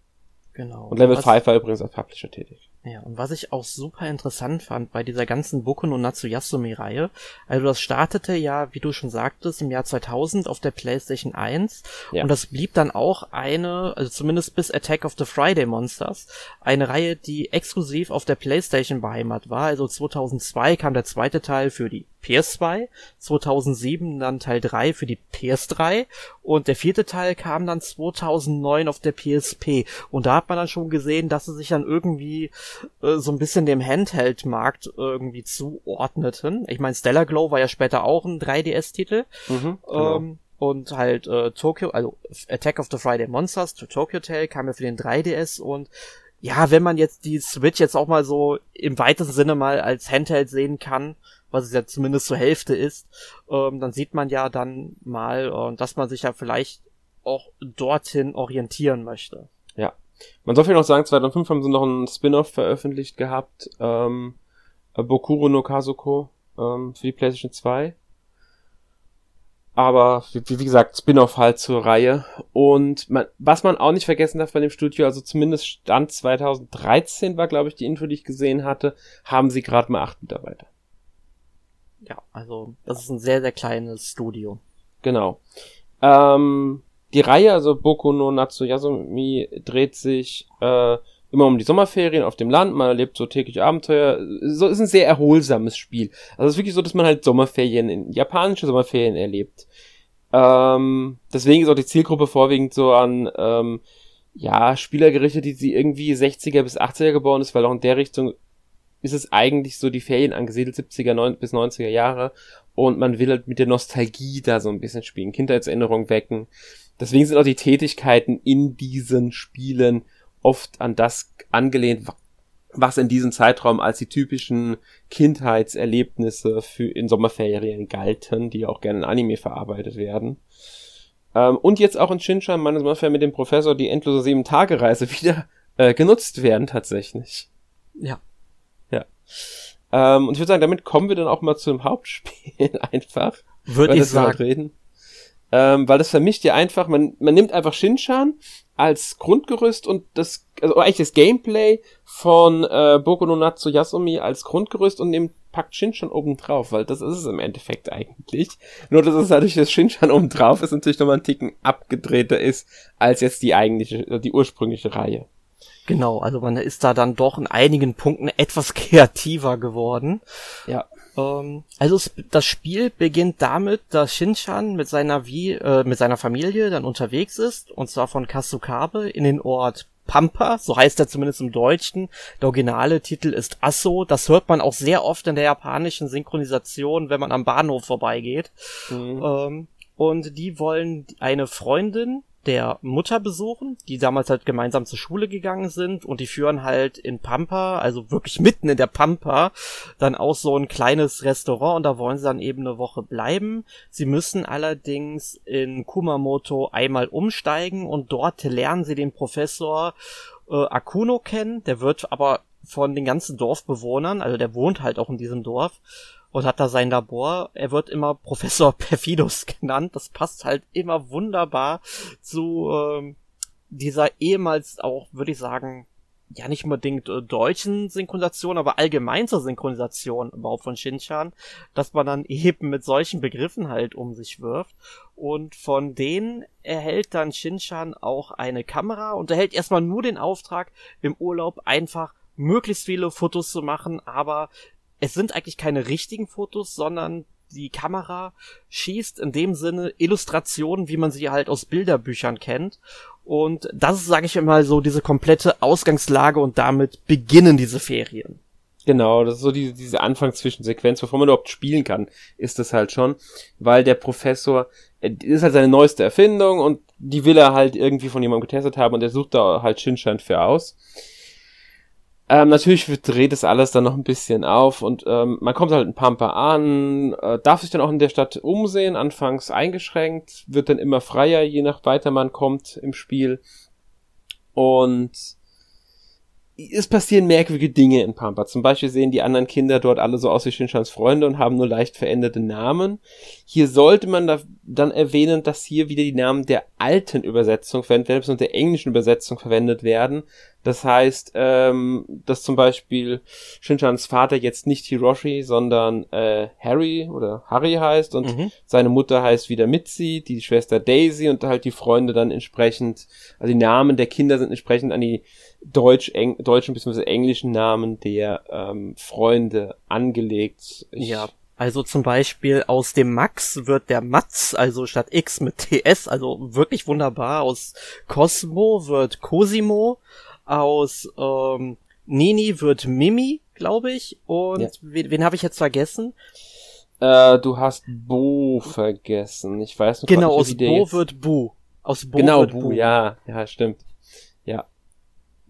Genau. Und Level 5 war übrigens als Publisher tätig. Ja, und was ich auch super interessant fand bei dieser ganzen Boku no Natsuyasumi-Reihe, also das startete ja, wie du schon sagtest, im Jahr 2000 auf der PlayStation 1 ja. und das blieb dann auch eine, also zumindest bis Attack of the Friday Monsters, eine Reihe, die exklusiv auf der PlayStation beheimat war. Also 2002 kam der zweite Teil für die PS2, 2007 dann Teil 3 für die PS3 und der vierte Teil kam dann 2009 auf der PSP und da hat man dann schon gesehen, dass sie sich dann irgendwie äh, so ein bisschen dem Handheld-Markt irgendwie zuordneten. Ich meine, Stellar Glow war ja später auch ein 3DS-Titel. Mhm, genau. ähm, und halt äh, Tokyo, also Attack of the Friday Monsters, Tokyo Tale kam ja für den 3DS und ja, wenn man jetzt die Switch jetzt auch mal so im weitesten Sinne mal als Handheld sehen kann, was es ja zumindest zur Hälfte ist, ähm, dann sieht man ja dann mal, äh, dass man sich ja vielleicht auch dorthin orientieren möchte. Ja. Man soll vielleicht noch sagen, 2005 haben sie noch einen Spin-off veröffentlicht gehabt, ähm, Bokuro no Kazuko ähm, für die PlayStation 2 aber wie, wie gesagt, Spin-off halt zur Reihe. Und man, was man auch nicht vergessen darf bei dem Studio, also zumindest Stand 2013 war, glaube ich, die Info, die ich gesehen hatte, haben sie gerade mal acht Mitarbeiter. Ja, also das ist ein sehr, sehr kleines Studio. Genau. Ähm, die Reihe, also Boku no Natsuyasumi, dreht sich äh, immer um die Sommerferien auf dem Land, man erlebt so tägliche Abenteuer. So ist ein sehr erholsames Spiel. Also es ist wirklich so, dass man halt Sommerferien, in japanische Sommerferien erlebt. Ähm, deswegen ist auch die Zielgruppe vorwiegend so an ähm, ja, Spieler gerichtet, die sie irgendwie 60er bis 80er geboren ist, weil auch in der Richtung ist es eigentlich so die Ferien angesiedelt, 70er 9 bis 90er Jahre. Und man will halt mit der Nostalgie da so ein bisschen spielen, Kindheitserinnerung wecken. Deswegen sind auch die Tätigkeiten in diesen Spielen oft an das angelehnt, was in diesem Zeitraum als die typischen Kindheitserlebnisse für in Sommerferien galten, die auch gerne in Anime verarbeitet werden. Ähm, und jetzt auch in Shinshan, meine Sommerferien mit dem Professor, die endlose Sieben-Tage-Reise wieder äh, genutzt werden tatsächlich. Ja. Ja. Ähm, und ich würde sagen, damit kommen wir dann auch mal zum Hauptspiel einfach. Würde ich sagen. Reden. Ähm, weil das vermischt ja einfach, man, man nimmt einfach Shinshan als Grundgerüst und das, also eigentlich das Gameplay von äh, Boku no Natsu Yasumi als Grundgerüst und nimmt packt Shinshan oben drauf, weil das ist es im Endeffekt eigentlich. Nur dass es dadurch, dass Shinshan oben drauf ist, natürlich nochmal ein Ticken abgedrehter ist, als jetzt die eigentliche, die ursprüngliche Reihe. Genau, also man ist da dann doch in einigen Punkten etwas kreativer geworden. Ja. Ähm, also es, das Spiel beginnt damit, dass Shinchan mit seiner wie äh, mit seiner Familie dann unterwegs ist und zwar von Kasukabe in den Ort Pampa, so heißt er zumindest im Deutschen. Der originale Titel ist Asso. Das hört man auch sehr oft in der japanischen Synchronisation, wenn man am Bahnhof vorbeigeht. Mhm. Ähm, und die wollen eine Freundin der Mutter besuchen, die damals halt gemeinsam zur Schule gegangen sind und die führen halt in Pampa, also wirklich mitten in der Pampa, dann auch so ein kleines Restaurant und da wollen sie dann eben eine Woche bleiben. Sie müssen allerdings in Kumamoto einmal umsteigen und dort lernen sie den Professor äh, Akuno kennen, der wird aber von den ganzen Dorfbewohnern, also der wohnt halt auch in diesem Dorf, und hat da sein Labor. Er wird immer Professor Perfidus genannt. Das passt halt immer wunderbar zu ähm, dieser ehemals auch, würde ich sagen, ja nicht unbedingt äh, deutschen Synchronisation, aber allgemein zur Synchronisation überhaupt von Shinchan, dass man dann eben mit solchen Begriffen halt um sich wirft. Und von denen erhält dann Shinchan auch eine Kamera und erhält erstmal nur den Auftrag, im Urlaub einfach möglichst viele Fotos zu machen, aber es sind eigentlich keine richtigen Fotos, sondern die Kamera schießt in dem Sinne Illustrationen, wie man sie halt aus Bilderbüchern kennt. Und das ist, sage ich immer, so diese komplette Ausgangslage und damit beginnen diese Ferien. Genau, das ist so die, diese Anfangszwischensequenz, bevor man überhaupt spielen kann, ist das halt schon, weil der Professor, das ist halt seine neueste Erfindung und die will er halt irgendwie von jemandem getestet haben und er sucht da halt Shinschein für aus. Ähm, natürlich dreht es alles dann noch ein bisschen auf und ähm, man kommt halt in Pampa an, äh, darf sich dann auch in der Stadt umsehen, anfangs eingeschränkt, wird dann immer freier, je nach weiter man kommt im Spiel. Und es passieren merkwürdige Dinge in Pampa. Zum Beispiel sehen die anderen Kinder dort alle so aus wie Shinchans Freunde und haben nur leicht veränderte Namen. Hier sollte man da dann erwähnen, dass hier wieder die Namen der alten Übersetzung verwendet werden, und der englischen Übersetzung verwendet werden. Das heißt, ähm, dass zum Beispiel Shinchans Vater jetzt nicht Hiroshi, sondern äh, Harry oder Harry heißt und mhm. seine Mutter heißt wieder Mitzi, die Schwester Daisy und halt die Freunde dann entsprechend, also die Namen der Kinder sind entsprechend an die deutsch, eng, deutschen bzw. englischen Namen der ähm, Freunde angelegt. Ich, ja, Also zum Beispiel aus dem Max wird der Matz, also statt X mit TS, also wirklich wunderbar. Aus Cosmo wird Cosimo. Aus ähm, Nini wird Mimi, glaube ich. Und ja. wen, wen habe ich jetzt vergessen? Äh, du hast Bo vergessen. Ich weiß noch Genau, aus Bo jetzt. wird Bu. Aus Bo genau, wird Bu. Bu. Ja, ja, stimmt.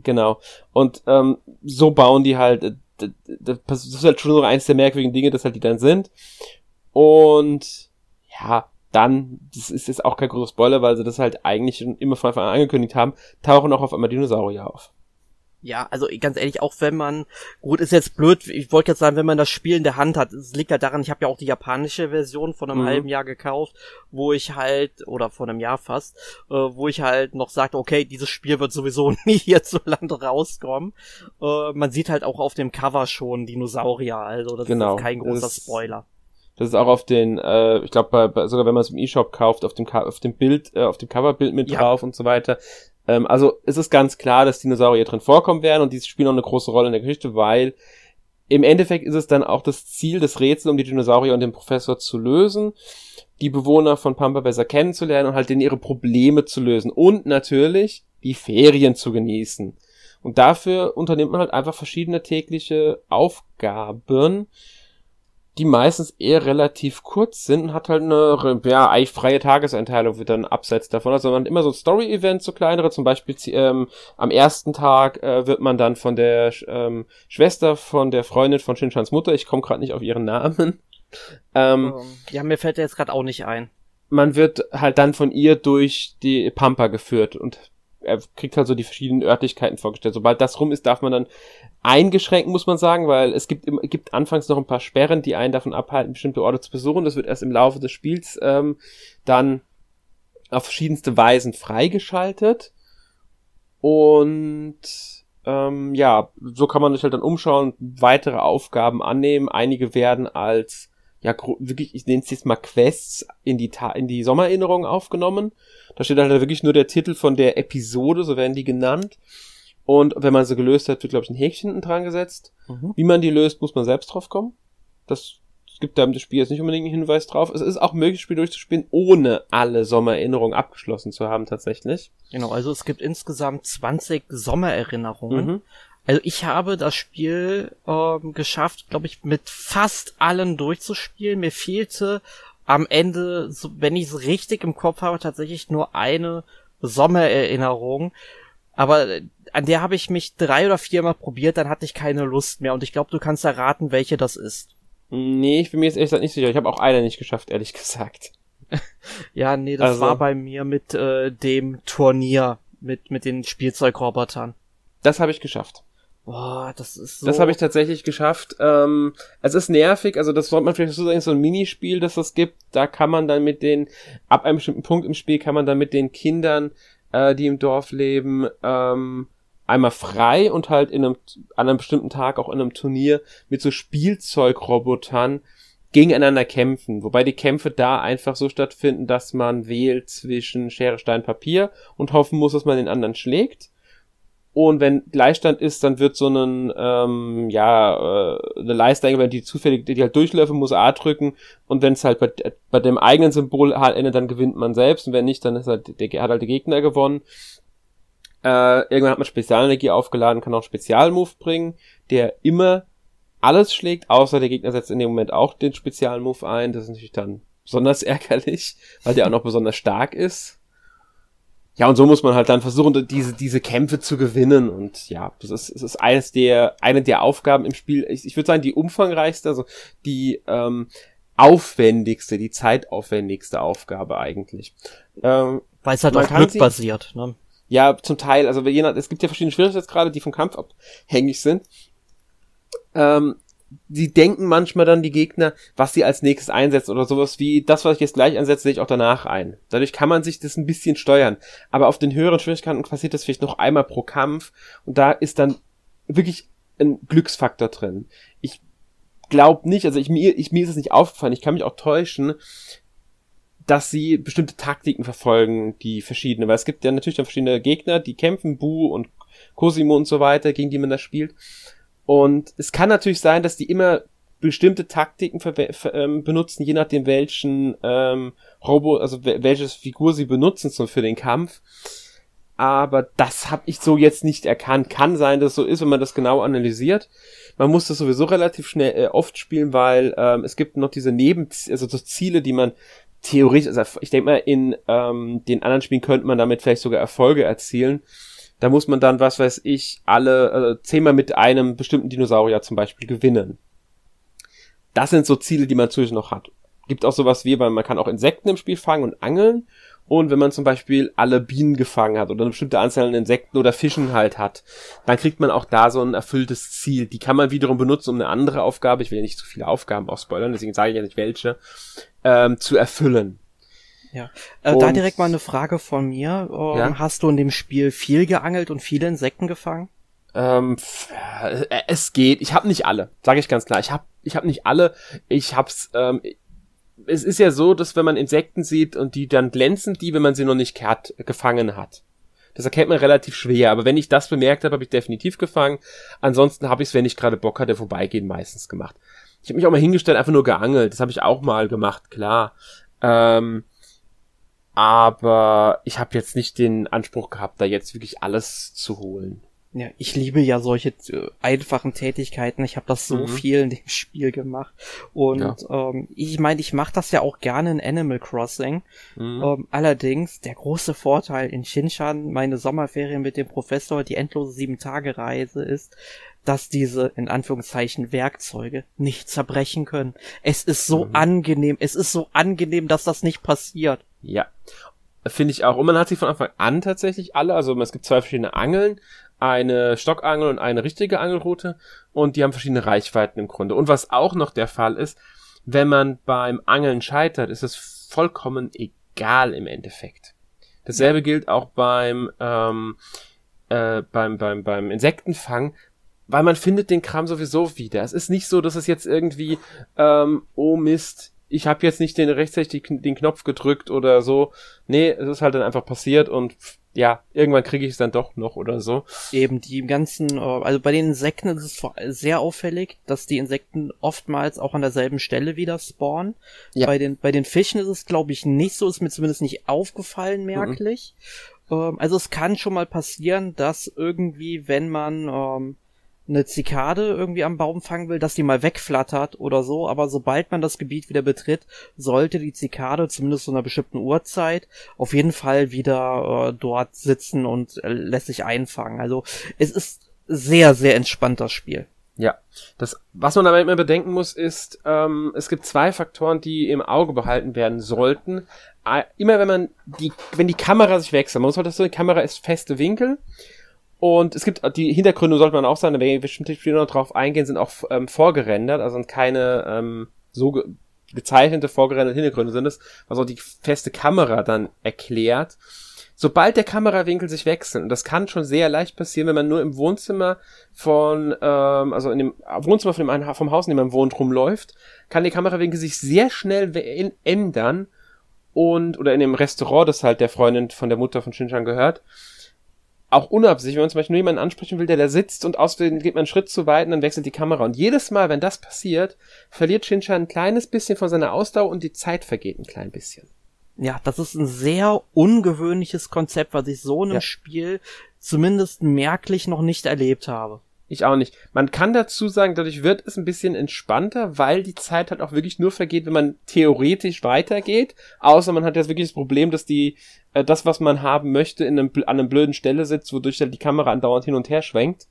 Genau. Und ähm, so bauen die halt äh, das ist halt schon so eins der merkwürdigen Dinge, dass halt die dann sind. Und ja, dann, das ist jetzt auch kein großer Spoiler, weil sie das halt eigentlich immer von Anfang an angekündigt haben, tauchen auch auf einmal Dinosaurier auf. Ja, also ganz ehrlich, auch wenn man, gut, ist jetzt blöd, ich wollte jetzt sagen, wenn man das Spiel in der Hand hat, es liegt halt daran, ich habe ja auch die japanische Version von einem mhm. halben Jahr gekauft, wo ich halt, oder vor einem Jahr fast, äh, wo ich halt noch sagte, okay, dieses Spiel wird sowieso nie hierzulande rauskommen. Äh, man sieht halt auch auf dem Cover schon Dinosaurier, also das genau. ist kein großer das Spoiler. Das ist auch auf den, äh, ich glaube, sogar wenn man es im E-Shop kauft, auf dem, auf dem Bild, äh, auf dem Coverbild mit ja. drauf und so weiter. Ähm, also es ist ganz klar, dass Dinosaurier drin vorkommen werden und die spielen auch eine große Rolle in der Geschichte, weil im Endeffekt ist es dann auch das Ziel des Rätsels, um die Dinosaurier und den Professor zu lösen, die Bewohner von Pampa besser kennenzulernen und halt in ihre Probleme zu lösen und natürlich die Ferien zu genießen. Und dafür unternimmt man halt einfach verschiedene tägliche Aufgaben, die meistens eher relativ kurz sind und hat halt eine ja, eigentlich freie Tageseinteilung wird dann abseits davon. Also man hat immer so Story-Events, so kleinere, zum Beispiel ähm, am ersten Tag äh, wird man dann von der ähm, Schwester von der Freundin von Shinchans Mutter, ich komme gerade nicht auf ihren Namen. Ähm, ähm, ja, mir fällt der jetzt gerade auch nicht ein. Man wird halt dann von ihr durch die Pampa geführt und er kriegt halt so die verschiedenen Örtlichkeiten vorgestellt. Sobald das rum ist, darf man dann eingeschränkt, muss man sagen, weil es gibt, gibt anfangs noch ein paar Sperren, die einen davon abhalten, bestimmte Orte zu besuchen. Das wird erst im Laufe des Spiels ähm, dann auf verschiedenste Weisen freigeschaltet. Und ähm, ja, so kann man sich halt dann umschauen, weitere Aufgaben annehmen. Einige werden als ja wirklich, ich nenne es jetzt mal Quests in die Ta in die Sommererinnerung aufgenommen. Da steht halt wirklich nur der Titel von der Episode, so werden die genannt. Und wenn man sie gelöst hat, wird, glaube ich, ein Häkchen hinten dran gesetzt. Mhm. Wie man die löst, muss man selbst drauf kommen. Das gibt da im Spiel jetzt nicht unbedingt einen Hinweis drauf. Es ist auch möglich, das Spiel durchzuspielen, ohne alle Sommererinnerungen abgeschlossen zu haben, tatsächlich. Genau, also es gibt insgesamt 20 Sommererinnerungen. Mhm. Also ich habe das Spiel ähm, geschafft, glaube ich, mit fast allen durchzuspielen. Mir fehlte am Ende, so, wenn ich es richtig im Kopf habe, tatsächlich nur eine Sommererinnerung. Aber äh, an der habe ich mich drei oder viermal probiert, dann hatte ich keine Lust mehr. Und ich glaube, du kannst erraten, welche das ist. Nee, ich bin mir jetzt ehrlich gesagt nicht sicher. Ich habe auch eine nicht geschafft, ehrlich gesagt. ja, nee, das also, war bei mir mit äh, dem Turnier, mit, mit den Spielzeugrobotern. Das habe ich geschafft. Boah, das ist so. Das habe ich tatsächlich geschafft. Ähm, es ist nervig, also das sollte man vielleicht so sagen, so ein Minispiel, das es gibt. Da kann man dann mit den, ab einem bestimmten Punkt im Spiel kann man dann mit den Kindern, äh, die im Dorf leben, ähm, einmal frei und halt in einem, an einem bestimmten Tag auch in einem Turnier mit so Spielzeugrobotern gegeneinander kämpfen. Wobei die Kämpfe da einfach so stattfinden, dass man wählt zwischen Schere, Stein, Papier und hoffen muss, dass man den anderen schlägt. Und wenn Gleichstand ist, dann wird so ein, ähm, ja, äh, eine Leiste eingeblendet, die zufällig, die halt durchläuft, muss A drücken. Und wenn es halt bei, bei dem eigenen Symbol halt endet, dann gewinnt man selbst. Und wenn nicht, dann ist halt, der, hat halt der Gegner gewonnen. Äh, irgendwann hat man Spezialenergie aufgeladen, kann auch einen Spezialmove bringen, der immer alles schlägt, außer der Gegner setzt in dem Moment auch den Spezialmove ein. Das ist natürlich dann besonders ärgerlich, weil der auch noch besonders stark ist. Ja, und so muss man halt dann versuchen, diese, diese Kämpfe zu gewinnen. Und ja, das ist, das ist eines der, eine der Aufgaben im Spiel. Ich, ich würde sagen, die umfangreichste, also die ähm, aufwendigste, die zeitaufwendigste Aufgabe eigentlich. Ähm, Weil es halt auf Glück basiert, ne? Ja, zum Teil. Also je nach, es gibt ja verschiedene Schwierigkeitsgrade, die vom Kampf abhängig sind. Ähm, sie denken manchmal dann die Gegner, was sie als nächstes einsetzen oder sowas wie das, was ich jetzt gleich einsetze, sehe ich auch danach ein. Dadurch kann man sich das ein bisschen steuern. Aber auf den höheren Schwierigkeiten passiert das vielleicht noch einmal pro Kampf und da ist dann wirklich ein Glücksfaktor drin. Ich glaube nicht, also ich, mir, ich, mir ist es nicht aufgefallen, ich kann mich auch täuschen, dass sie bestimmte Taktiken verfolgen, die verschiedene, weil es gibt ja natürlich dann verschiedene Gegner, die kämpfen, Bu und Cosimo und so weiter, gegen die man da spielt. Und es kann natürlich sein, dass die immer bestimmte Taktiken ähm, benutzen, je nachdem welchen ähm, Robo, also welches Figur sie benutzen so für den Kampf. Aber das habe ich so jetzt nicht erkannt. Kann sein, dass es so ist, wenn man das genau analysiert. Man muss das sowieso relativ schnell äh, oft spielen, weil ähm, es gibt noch diese Neben, also so Ziele, die man theoretisch, also ich denke mal, in ähm, den anderen Spielen könnte man damit vielleicht sogar Erfolge erzielen. Da muss man dann, was weiß ich, alle äh, zehnmal mit einem bestimmten Dinosaurier zum Beispiel gewinnen. Das sind so Ziele, die man zusätzlich noch hat. Gibt auch sowas wie, weil man kann auch Insekten im Spiel fangen und angeln. Und wenn man zum Beispiel alle Bienen gefangen hat oder eine bestimmte Anzahl an Insekten oder Fischen halt hat, dann kriegt man auch da so ein erfülltes Ziel. Die kann man wiederum benutzen, um eine andere Aufgabe, ich will ja nicht zu viele Aufgaben ausspoilern, deswegen sage ich ja nicht welche, ähm, zu erfüllen. Ja, äh, da direkt mal eine Frage von mir. Ähm, ja? Hast du in dem Spiel viel geangelt und viele Insekten gefangen? Ähm, äh, es geht. Ich habe nicht alle, sage ich ganz klar. Ich habe ich hab nicht alle. Ich hab's. Ähm, es ist ja so, dass wenn man Insekten sieht und die dann glänzen die, wenn man sie noch nicht kehrt, gefangen hat. Das erkennt man relativ schwer, aber wenn ich das bemerkt habe, habe ich definitiv gefangen. Ansonsten habe ich es, wenn ich gerade Bock hatte, vorbeigehen meistens gemacht. Ich habe mich auch mal hingestellt, einfach nur geangelt. Das habe ich auch mal gemacht, klar. Ähm, aber ich habe jetzt nicht den Anspruch gehabt, da jetzt wirklich alles zu holen. Ja, ich liebe ja solche äh, einfachen Tätigkeiten. Ich habe das so mhm. viel in dem Spiel gemacht. Und ja. ähm, ich meine, ich mache das ja auch gerne in Animal Crossing. Mhm. Ähm, allerdings, der große Vorteil in Shinshan, meine Sommerferien mit dem Professor, die endlose Sieben-Tage-Reise ist, dass diese, in Anführungszeichen, Werkzeuge nicht zerbrechen können. Es ist so mhm. angenehm, es ist so angenehm, dass das nicht passiert. Ja. Finde ich auch. Und man hat sie von Anfang an tatsächlich alle, also es gibt zwei verschiedene Angeln, eine Stockangel und eine richtige Angelroute und die haben verschiedene Reichweiten im Grunde. Und was auch noch der Fall ist, wenn man beim Angeln scheitert, ist es vollkommen egal im Endeffekt. Dasselbe gilt auch beim, ähm, äh, beim, beim, beim Insektenfang, weil man findet den Kram sowieso wieder. Es ist nicht so, dass es jetzt irgendwie, ähm, oh Mist, ich habe jetzt nicht den rechtzeitig den Knopf gedrückt oder so. Nee, es ist halt dann einfach passiert und ja, irgendwann kriege ich es dann doch noch oder so. Eben die ganzen, äh, also bei den Insekten ist es sehr auffällig, dass die Insekten oftmals auch an derselben Stelle wieder spawnen. Ja. Bei den bei den Fischen ist es glaube ich nicht so, ist mir zumindest nicht aufgefallen merklich. Mhm. also es kann schon mal passieren, dass irgendwie, wenn man ähm, eine Zikade irgendwie am Baum fangen will, dass die mal wegflattert oder so, aber sobald man das Gebiet wieder betritt, sollte die Zikade zumindest zu einer bestimmten Uhrzeit auf jeden Fall wieder äh, dort sitzen und äh, lässt sich einfangen. Also es ist sehr, sehr entspannt das Spiel. Ja, das, was man dabei immer bedenken muss, ist, ähm, es gibt zwei Faktoren, die im Auge behalten werden sollten. Immer wenn man die, wenn die Kamera sich wechselt, man muss halt das so, die Kamera ist feste Winkel und es gibt die Hintergründe, sollte man auch sagen, wenn wir bestimmte Spiele noch drauf eingehen, sind auch ähm, vorgerendert, also keine ähm, so ge gezeichnete, vorgerenderte Hintergründe sind es, was auch die feste Kamera dann erklärt. Sobald der Kamerawinkel sich wechselt, und das kann schon sehr leicht passieren, wenn man nur im Wohnzimmer von, ähm, also in dem Wohnzimmer von dem, vom Haus, in dem man wohnt, rumläuft, kann der Kamerawinkel sich sehr schnell ändern und, oder in dem Restaurant, das halt der Freundin von der Mutter von Shinchan gehört, auch unabsichtlich, wenn man zum Beispiel nur jemanden ansprechen will, der da sitzt und auswählt, geht man einen Schritt zu weit und dann wechselt die Kamera. Und jedes Mal, wenn das passiert, verliert Shinchan ein kleines bisschen von seiner Ausdauer und die Zeit vergeht ein klein bisschen. Ja, das ist ein sehr ungewöhnliches Konzept, was ich so in einem ja. Spiel zumindest merklich noch nicht erlebt habe. Ich auch nicht. Man kann dazu sagen, dadurch wird es ein bisschen entspannter, weil die Zeit halt auch wirklich nur vergeht, wenn man theoretisch weitergeht. Außer man hat jetzt wirklich das Problem, dass die, äh, das, was man haben möchte, in einem, an einem blöden Stelle sitzt, wodurch halt die Kamera andauernd hin und her schwenkt.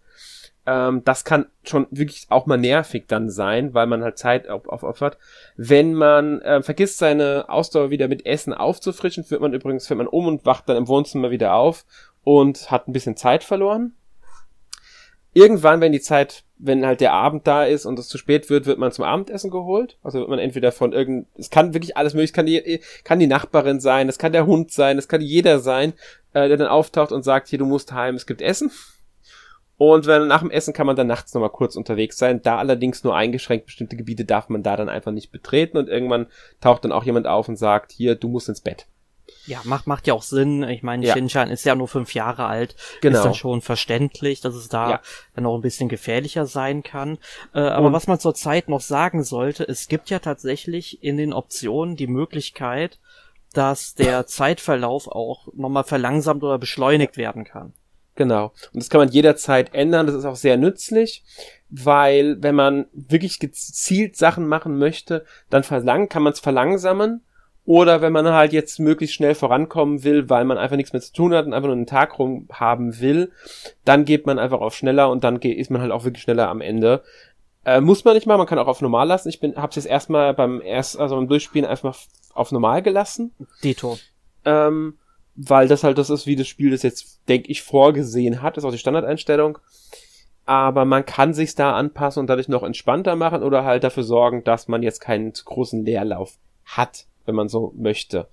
Ähm, das kann schon wirklich auch mal nervig dann sein, weil man halt Zeit auf, auf, auf hat. Wenn man äh, vergisst, seine Ausdauer wieder mit Essen aufzufrischen, führt man übrigens, fährt man um und wacht dann im Wohnzimmer wieder auf und hat ein bisschen Zeit verloren irgendwann, wenn die Zeit, wenn halt der Abend da ist und es zu spät wird, wird man zum Abendessen geholt. Also wird man entweder von irgend, es kann wirklich alles möglich, es kann die, kann die Nachbarin sein, es kann der Hund sein, es kann jeder sein, äh, der dann auftaucht und sagt, hier, du musst heim, es gibt Essen. Und wenn, nach dem Essen kann man dann nachts nochmal kurz unterwegs sein. Da allerdings nur eingeschränkt bestimmte Gebiete darf man da dann einfach nicht betreten und irgendwann taucht dann auch jemand auf und sagt, hier, du musst ins Bett. Ja, macht, macht ja auch Sinn. Ich meine, Ja. Shinchan ist ja nur fünf Jahre alt. Genau. Ist dann schon verständlich, dass es da Ja. dann auch ein bisschen gefährlicher sein kann. Äh, aber Und- was man zurzeit noch sagen sollte, es gibt ja tatsächlich in den Optionen die Möglichkeit, dass der Zeitverlauf auch nochmal verlangsamt oder beschleunigt werden kann. Genau. Und das kann man jederzeit ändern. Das ist auch sehr nützlich, weil wenn man wirklich gezielt Sachen machen möchte, dann verlang kann man es verlangsamen. Oder wenn man halt jetzt möglichst schnell vorankommen will, weil man einfach nichts mehr zu tun hat und einfach nur einen Tag rum haben will, dann geht man einfach auf schneller und dann ist man halt auch wirklich schneller am Ende. Äh, muss man nicht mal, man kann auch auf normal lassen. Ich bin, hab's jetzt erstmal beim erst, also beim Durchspielen einfach auf normal gelassen Dito. ähm, weil das halt das ist, wie das Spiel das jetzt, denke ich, vorgesehen hat. Das ist auch die Standardeinstellung. Aber man kann sich's da anpassen und dadurch noch entspannter machen oder halt dafür sorgen, dass man jetzt keinen zu großen Leerlauf hat, wenn man so möchte.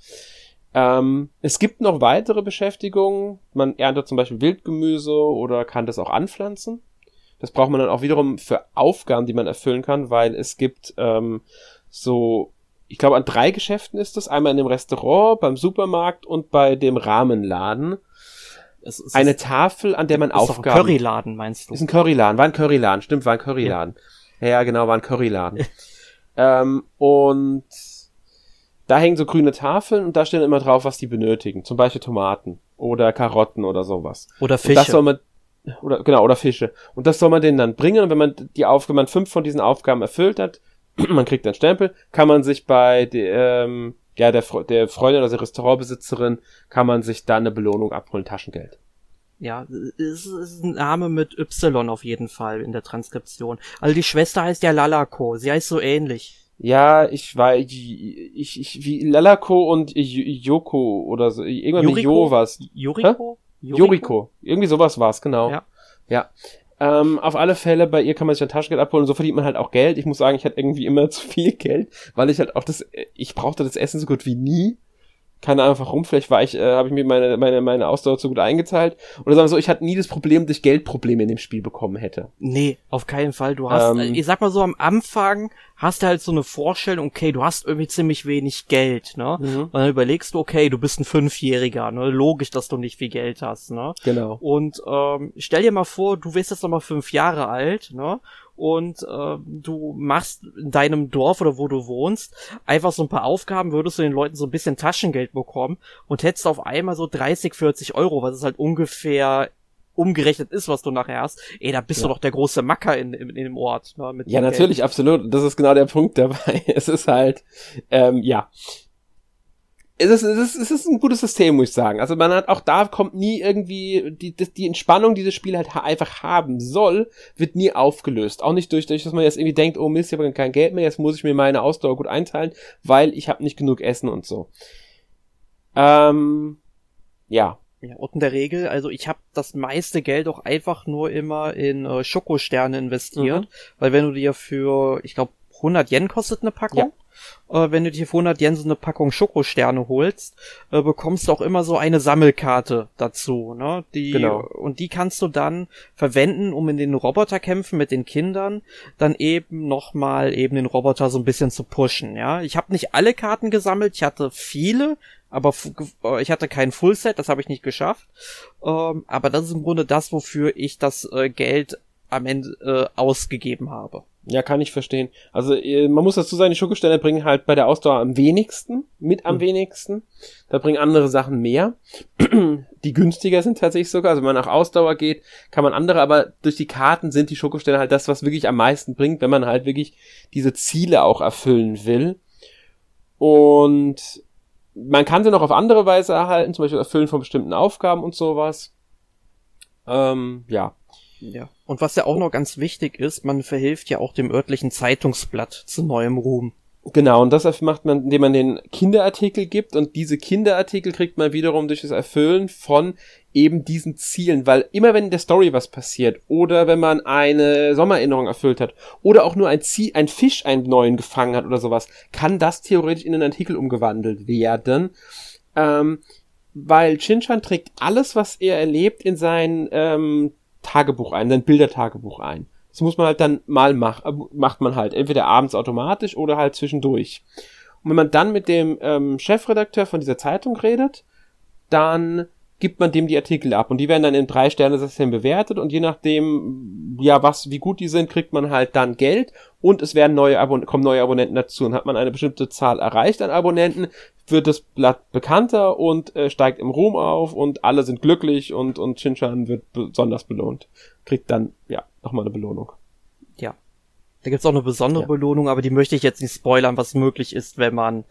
Ähm, es gibt noch weitere Beschäftigungen. Man erntet zum Beispiel Wildgemüse oder kann das auch anpflanzen. Das braucht man dann auch wiederum für Aufgaben, die man erfüllen kann, weil es gibt ähm, so, ich glaube, an drei Geschäften ist das. Einmal in dem Restaurant, beim Supermarkt und bei dem Rahmenladen. Es ist Eine Tafel, an der man ist doch ein Aufgaben... Curryladen, meinst du? Ist ein Curryladen, war ein Curryladen, stimmt, war ein Curryladen. Ja, ja genau, war ein Curryladen. ähm, und da hängen so grüne Tafeln und da stehen immer drauf, was die benötigen. Zum Beispiel Tomaten oder Karotten oder sowas. Oder Und das soll Fische. man, oder, genau, oder Fische. Und das soll man denen dann bringen. Und wenn man die Aufgaben, wenn man fünf von diesen Aufgaben erfüllt hat, man kriegt einen Stempel, kann man sich bei der, ähm, ja, der, der Freundin oder der Restaurantbesitzerin, kann man sich dann eine Belohnung abholen, Taschengeld. Ja, es ist ein Name mit Y auf jeden Fall in der Transkription. Also die Schwester heißt ja Lalako. Sie heißt so ähnlich. Ja, ich war, ich, ich, wie Lalako und Yoko oder so, irgendwann mit Yuriko? Jo was. Yoriko? Yoriko. Irgendwie sowas war's, genau. Ja. Ja. Ähm, auf alle Fälle, bei ihr kann man sich ein Taschengeld abholen und so verdient man halt auch Geld. Ich muss sagen, ich hatte irgendwie immer zu viel Geld, weil ich halt auch das, ich brauchte das Essen so gut wie nie. Keine Ahnung warum, vielleicht war ich, äh, habe ich mir meine, meine, meine Ausdauer zu gut eingeteilt. Oder sagen wir so, ich hatte nie das Problem, dass ich Geldprobleme in dem Spiel bekommen hätte. Nee, auf keinen Fall. Du hast, Ähm. äh, ich sag mal so, am Anfang hast du halt so eine Vorstellung, okay, du hast irgendwie ziemlich wenig Geld, ne? Mhm. Und dann überlegst du, okay, du bist ein Fünfjähriger, ne? Logisch, dass du nicht viel Geld hast, ne? Genau. Und ähm, stell dir mal vor, du wirst jetzt noch mal fünf Jahre alt, ne? Und äh, du machst in deinem Dorf oder wo du wohnst einfach so ein paar Aufgaben, würdest du den Leuten so ein bisschen Taschengeld bekommen und hättest auf einmal so 30, 40 Euro, was es halt ungefähr umgerechnet ist, was du nachher hast. Ey, da bist du Ja. doch der große Macker in, in, in dem Ort. Ne? Ja, natürlich, absolut. Das ist genau der Punkt dabei. Es ist halt, ähm, ja. Es ist, es, ist, es ist ein gutes System, muss ich sagen. Also man hat auch da kommt nie irgendwie die, die, die Entspannung, die das Spiel halt ha einfach haben soll, wird nie aufgelöst. Auch nicht durch, durch, dass man jetzt irgendwie denkt, oh Mist, ich habe kein Geld mehr, jetzt muss ich mir meine Ausdauer gut einteilen, weil ich habe nicht genug Essen und so. Ähm, ja. Ja, und in der Regel, also ich habe das meiste Geld auch einfach nur immer in äh, Schokosterne investiert, Mhm. weil wenn du dir für, ich glaube, 100 Yen kostet eine Packung, äh, wenn du dir für 100 Yen so eine Packung Schokosterne holst, äh, bekommst du auch immer so eine Sammelkarte dazu, ne? Die Genau. und die kannst du dann verwenden, um in den Roboterkämpfen mit den Kindern dann eben nochmal eben den Roboter so ein bisschen zu pushen, ja? Ich habe nicht alle Karten gesammelt, ich hatte viele, aber äh, ich hatte kein Fullset, das habe ich nicht geschafft. Ähm, aber das ist im Grunde das, wofür ich das äh, Geld am Ende äh, ausgegeben habe. Ja, kann ich verstehen. Also äh, man muss dazu sagen, die Schokosterne bringen halt bei der Ausdauer am wenigsten, mit am Hm. wenigsten. Da bringen andere Sachen mehr, die günstiger sind tatsächlich sogar. Also wenn man nach Ausdauer geht, kann man andere, aber durch die Karten sind die Schokosterne halt das, was wirklich am meisten bringt, wenn man halt wirklich diese Ziele auch erfüllen will. Und man kann sie noch auf andere Weise erhalten, zum Beispiel Erfüllen von bestimmten Aufgaben und sowas. Ähm, ja. Ja. Und was ja auch noch ganz wichtig ist, man verhilft ja auch dem örtlichen Zeitungsblatt zu neuem Ruhm. Genau, und das macht man, indem man den Kinderartikel gibt und diese Kinderartikel kriegt man wiederum durch das Erfüllen von eben diesen Zielen, weil immer wenn in der Story was passiert oder wenn man eine Sommererinnerung erfüllt hat oder auch nur ein Ziel, ein Fisch einen neuen gefangen hat oder sowas, kann das theoretisch in einen Artikel umgewandelt werden. Ähm, weil Chinchan trägt alles, was er erlebt, in sein ähm, Tagebuch ein, sein Bildertagebuch ein. Das muss man halt dann mal machen, macht man halt entweder abends automatisch oder halt zwischendurch. Und wenn man dann mit dem ähm, Chefredakteur von dieser Zeitung redet, dann gibt man dem die Artikel ab und die werden dann in drei Sterne System bewertet und je nachdem, ja, was, wie gut die sind, kriegt man halt dann Geld und es werden neue Abon kommen neue Abonnenten dazu und hat man eine bestimmte Zahl erreicht an Abonnenten, wird das Blatt bekannter und äh, steigt im Ruhm auf und alle sind glücklich und und Shinchan wird besonders belohnt, kriegt dann ja nochmal eine Belohnung. Ja. Da gibt's auch eine besondere ja. Belohnung, aber die möchte ich jetzt nicht spoilern, was möglich ist, wenn man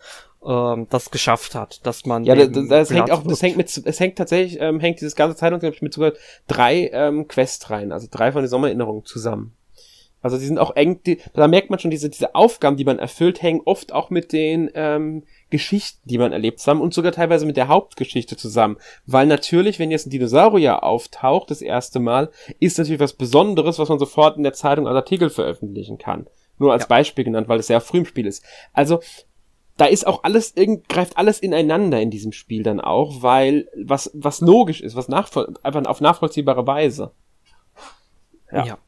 ähm, das geschafft hat, dass man ja das, das hängt auch das hängt mit es hängt tatsächlich ähm, hängt dieses ganze Zeitung mit sogar drei ähm, Quests rein, also drei von den Sommererinnerungen zusammen. Also die sind auch eng, die, da merkt man schon diese diese Aufgaben, die man erfüllt, hängen oft auch mit den ähm, Geschichten, die man erlebt zusammen und sogar teilweise mit der Hauptgeschichte zusammen. Weil natürlich, wenn jetzt ein Dinosaurier auftaucht, das erste Mal, ist natürlich was Besonderes, was man sofort in der Zeitung als Artikel veröffentlichen kann. Nur als ja. Beispiel genannt, weil es sehr früh im Spiel ist. Also, da ist auch alles, irgend, greift alles ineinander in diesem Spiel dann auch, weil was, was logisch ist, was nachvoll einfach auf nachvollziehbare Weise. Ja. ja.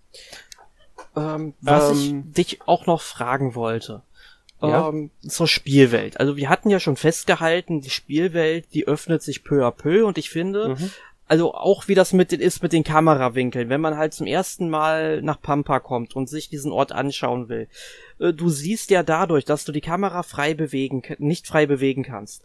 Ähm, was ähm, ich dich auch noch fragen wollte. Ja? Ähm, zur Spielwelt. Also wir hatten ja schon festgehalten, die Spielwelt, die öffnet sich peu à peu und ich finde, mhm also auch wie das mit den, ist mit den Kamerawinkeln, wenn man halt zum ersten Mal nach Pampa kommt und sich diesen Ort anschauen will. Äh, du siehst ja dadurch, dass du die Kamera frei bewegen, nicht frei bewegen kannst,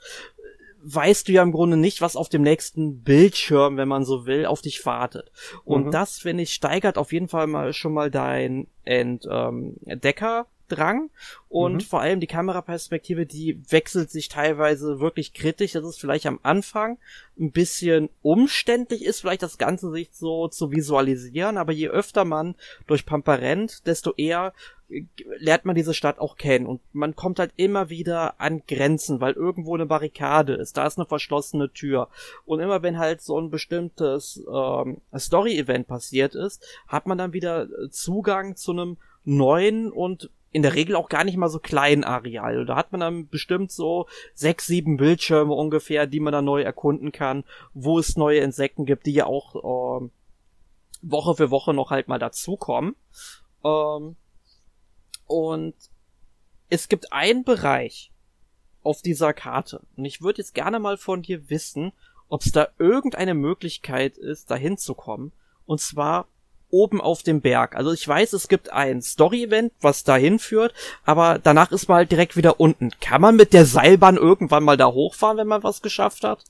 weißt du ja im Grunde nicht, was auf dem nächsten Bildschirm, wenn man so will, auf dich wartet. Und mhm. das, finde ich, steigert auf jeden Fall mal schon mal dein Entdecker. Ähm, Drang und mhm. vor allem die Kameraperspektive, die wechselt sich teilweise wirklich kritisch. Das ist vielleicht am Anfang ein bisschen umständlich ist, vielleicht das Ganze sich so zu visualisieren, aber je öfter man durch Pampa rennt, desto eher lernt man diese Stadt auch kennen und man kommt halt immer wieder an Grenzen, weil irgendwo eine Barrikade ist, da ist eine verschlossene Tür und immer wenn halt so ein bestimmtes ähm, Story-Event passiert ist, hat man dann wieder Zugang zu einem neuen und in der Regel auch gar nicht mal so klein Areal. Da hat man dann bestimmt so sechs, sieben Bildschirme ungefähr, die man dann neu erkunden kann, wo es neue Insekten gibt, die ja auch ähm, Woche für Woche noch halt mal dazukommen. Ähm, und es gibt einen Bereich auf dieser Karte. Und ich würde jetzt gerne mal von dir wissen, ob es da irgendeine Möglichkeit ist, da hinzukommen. Und zwar oben auf dem Berg. Also ich weiß, es gibt ein Story-Event, was dahin führt, aber danach ist man halt direkt wieder unten. Kann man mit der Seilbahn irgendwann mal da hochfahren, wenn man was geschafft hat?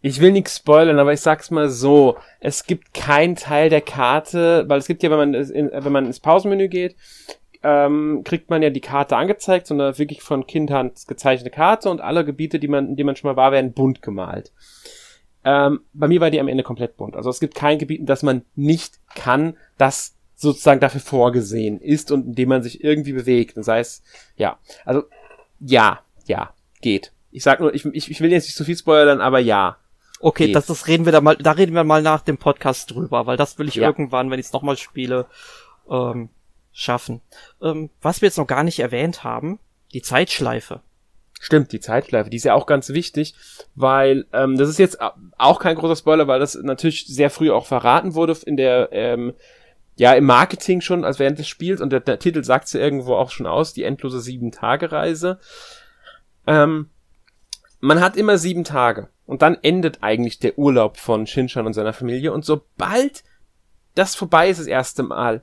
Ich will nichts spoilern, aber ich sag's mal so, es gibt keinen Teil der Karte, weil es gibt ja, wenn man, in, wenn man ins Pausenmenü geht, ähm, kriegt man ja die Karte angezeigt, sondern wirklich von Kindhand gezeichnete Karte und alle Gebiete, die man, in denen man schon mal war, werden bunt gemalt. Ähm, bei mir war die am Ende komplett bunt. Also es gibt kein Gebiet, das man nicht kann, das sozusagen dafür vorgesehen ist und in dem man sich irgendwie bewegt. Das heißt, ja, also ja, ja, geht. Ich sag nur, ich, ich, ich will jetzt nicht zu viel spoilern, aber ja. Okay, das, das reden wir da mal, da reden wir mal nach dem Podcast drüber, weil das will ich ja. irgendwann, wenn ich es nochmal spiele, ähm, schaffen. Ähm, was wir jetzt noch gar nicht erwähnt haben, die Zeitschleife. Stimmt, die Zeitschleife, die ist ja auch ganz wichtig, weil ähm, das ist jetzt auch kein großer Spoiler, weil das natürlich sehr früh auch verraten wurde in der ähm, ja im Marketing schon, als während des Spiels und der, der Titel sagt ja irgendwo auch schon aus, die endlose sieben Tage Reise. Ähm, man hat immer sieben Tage und dann endet eigentlich der Urlaub von Shinshan und seiner Familie und sobald das vorbei ist das erste Mal,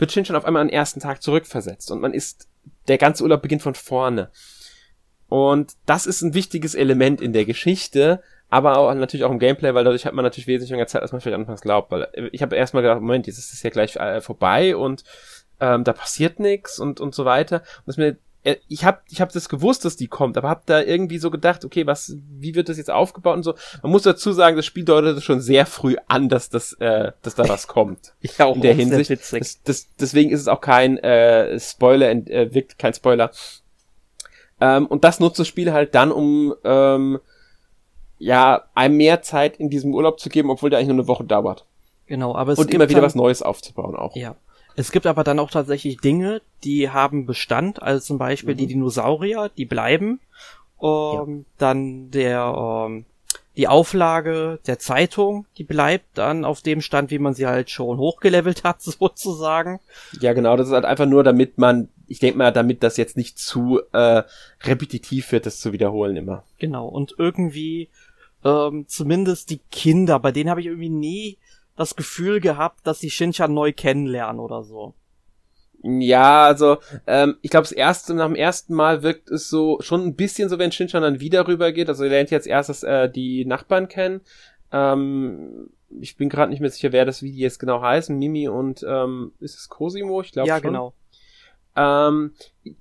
wird Shinshan auf einmal am ersten Tag zurückversetzt und man ist der ganze Urlaub beginnt von vorne. Und das ist ein wichtiges Element in der Geschichte, aber auch natürlich auch im Gameplay, weil dadurch hat man natürlich wesentlich länger Zeit, als man vielleicht anfangs glaubt. Weil ich habe erstmal gedacht, Moment, jetzt ist es ja gleich äh, vorbei und ähm, da passiert nichts und und so weiter. Und das mir äh, ich habe ich hab das gewusst, dass die kommt, aber habe da irgendwie so gedacht, okay, was, wie wird das jetzt aufgebaut und so. Man muss dazu sagen, das Spiel deutet schon sehr früh an, dass das, äh, dass da was kommt. ja, auch in der Hinsicht. Das, das, deswegen ist es auch kein äh, Spoiler, äh, wirkt kein Spoiler, ähm, und das nutzt das Spiel halt dann, um ähm, ja einem mehr Zeit in diesem Urlaub zu geben, obwohl der eigentlich nur eine Woche dauert. Genau, aber es und immer wieder was Neues aufzubauen auch. Ja. Es gibt aber dann auch tatsächlich Dinge, die haben Bestand, also zum Beispiel mhm. die Dinosaurier, die bleiben. Ähm, ja. Dann der ähm, die Auflage der Zeitung, die bleibt dann auf dem Stand, wie man sie halt schon hochgelevelt hat, sozusagen. Ja, genau, das ist halt einfach nur, damit man ich denke mal, damit das jetzt nicht zu äh, repetitiv wird, das zu wiederholen immer. Genau, und irgendwie ähm, zumindest die Kinder, bei denen habe ich irgendwie nie das Gefühl gehabt, dass sie Shinchan neu kennenlernen oder so. Ja, also ähm, ich glaube, das erste nach dem ersten Mal wirkt es so schon ein bisschen so, wenn Shinchan dann wieder rübergeht. Also er lernt jetzt erstes äh, die Nachbarn kennen. Ähm, ich bin gerade nicht mehr sicher, wer das die jetzt genau heißen. Mimi und ähm, ist es Cosimo? Ich glaube Ja, schon. genau. Ähm,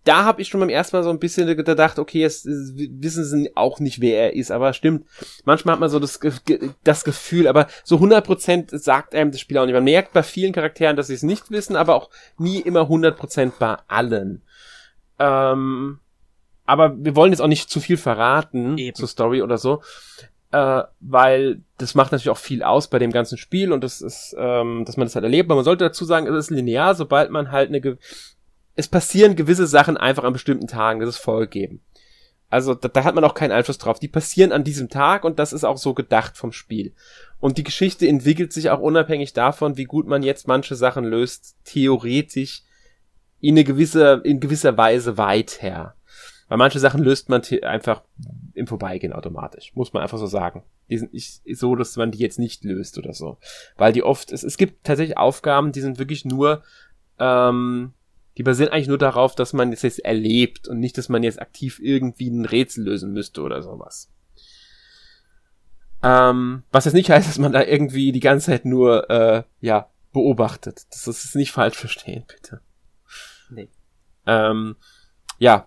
da habe ich schon beim ersten Mal so ein bisschen gedacht, okay, jetzt wissen sie auch nicht, wer er ist, aber stimmt. Manchmal hat man so das, das Gefühl, aber so 100% sagt einem das Spiel auch nicht. Man merkt bei vielen Charakteren, dass sie es nicht wissen, aber auch nie immer 100% bei allen. Ähm, aber wir wollen jetzt auch nicht zu viel verraten Eben. zur Story oder so, äh, weil das macht natürlich auch viel aus bei dem ganzen Spiel und das ist, ähm, dass man das halt erlebt. Aber man sollte dazu sagen, es ist linear, sobald man halt eine, es passieren gewisse Sachen einfach an bestimmten Tagen, das ist vorgegeben. Also da, da hat man auch keinen Einfluss drauf. Die passieren an diesem Tag und das ist auch so gedacht vom Spiel. Und die Geschichte entwickelt sich auch unabhängig davon, wie gut man jetzt manche Sachen löst, theoretisch in eine gewisse, in gewisser Weise weiter. Weil manche Sachen löst man einfach im Vorbeigehen automatisch. Muss man einfach so sagen. Die sind nicht so, dass man die jetzt nicht löst oder so. Weil die oft, es, es gibt tatsächlich Aufgaben, die sind wirklich nur, ähm, die basieren eigentlich nur darauf, dass man es jetzt erlebt und nicht, dass man jetzt aktiv irgendwie ein Rätsel lösen müsste oder sowas. Ähm, was jetzt nicht heißt, dass man da irgendwie die ganze Zeit nur, äh, ja, beobachtet. Das ist nicht falsch verstehen, bitte. Nee. Ähm, ja.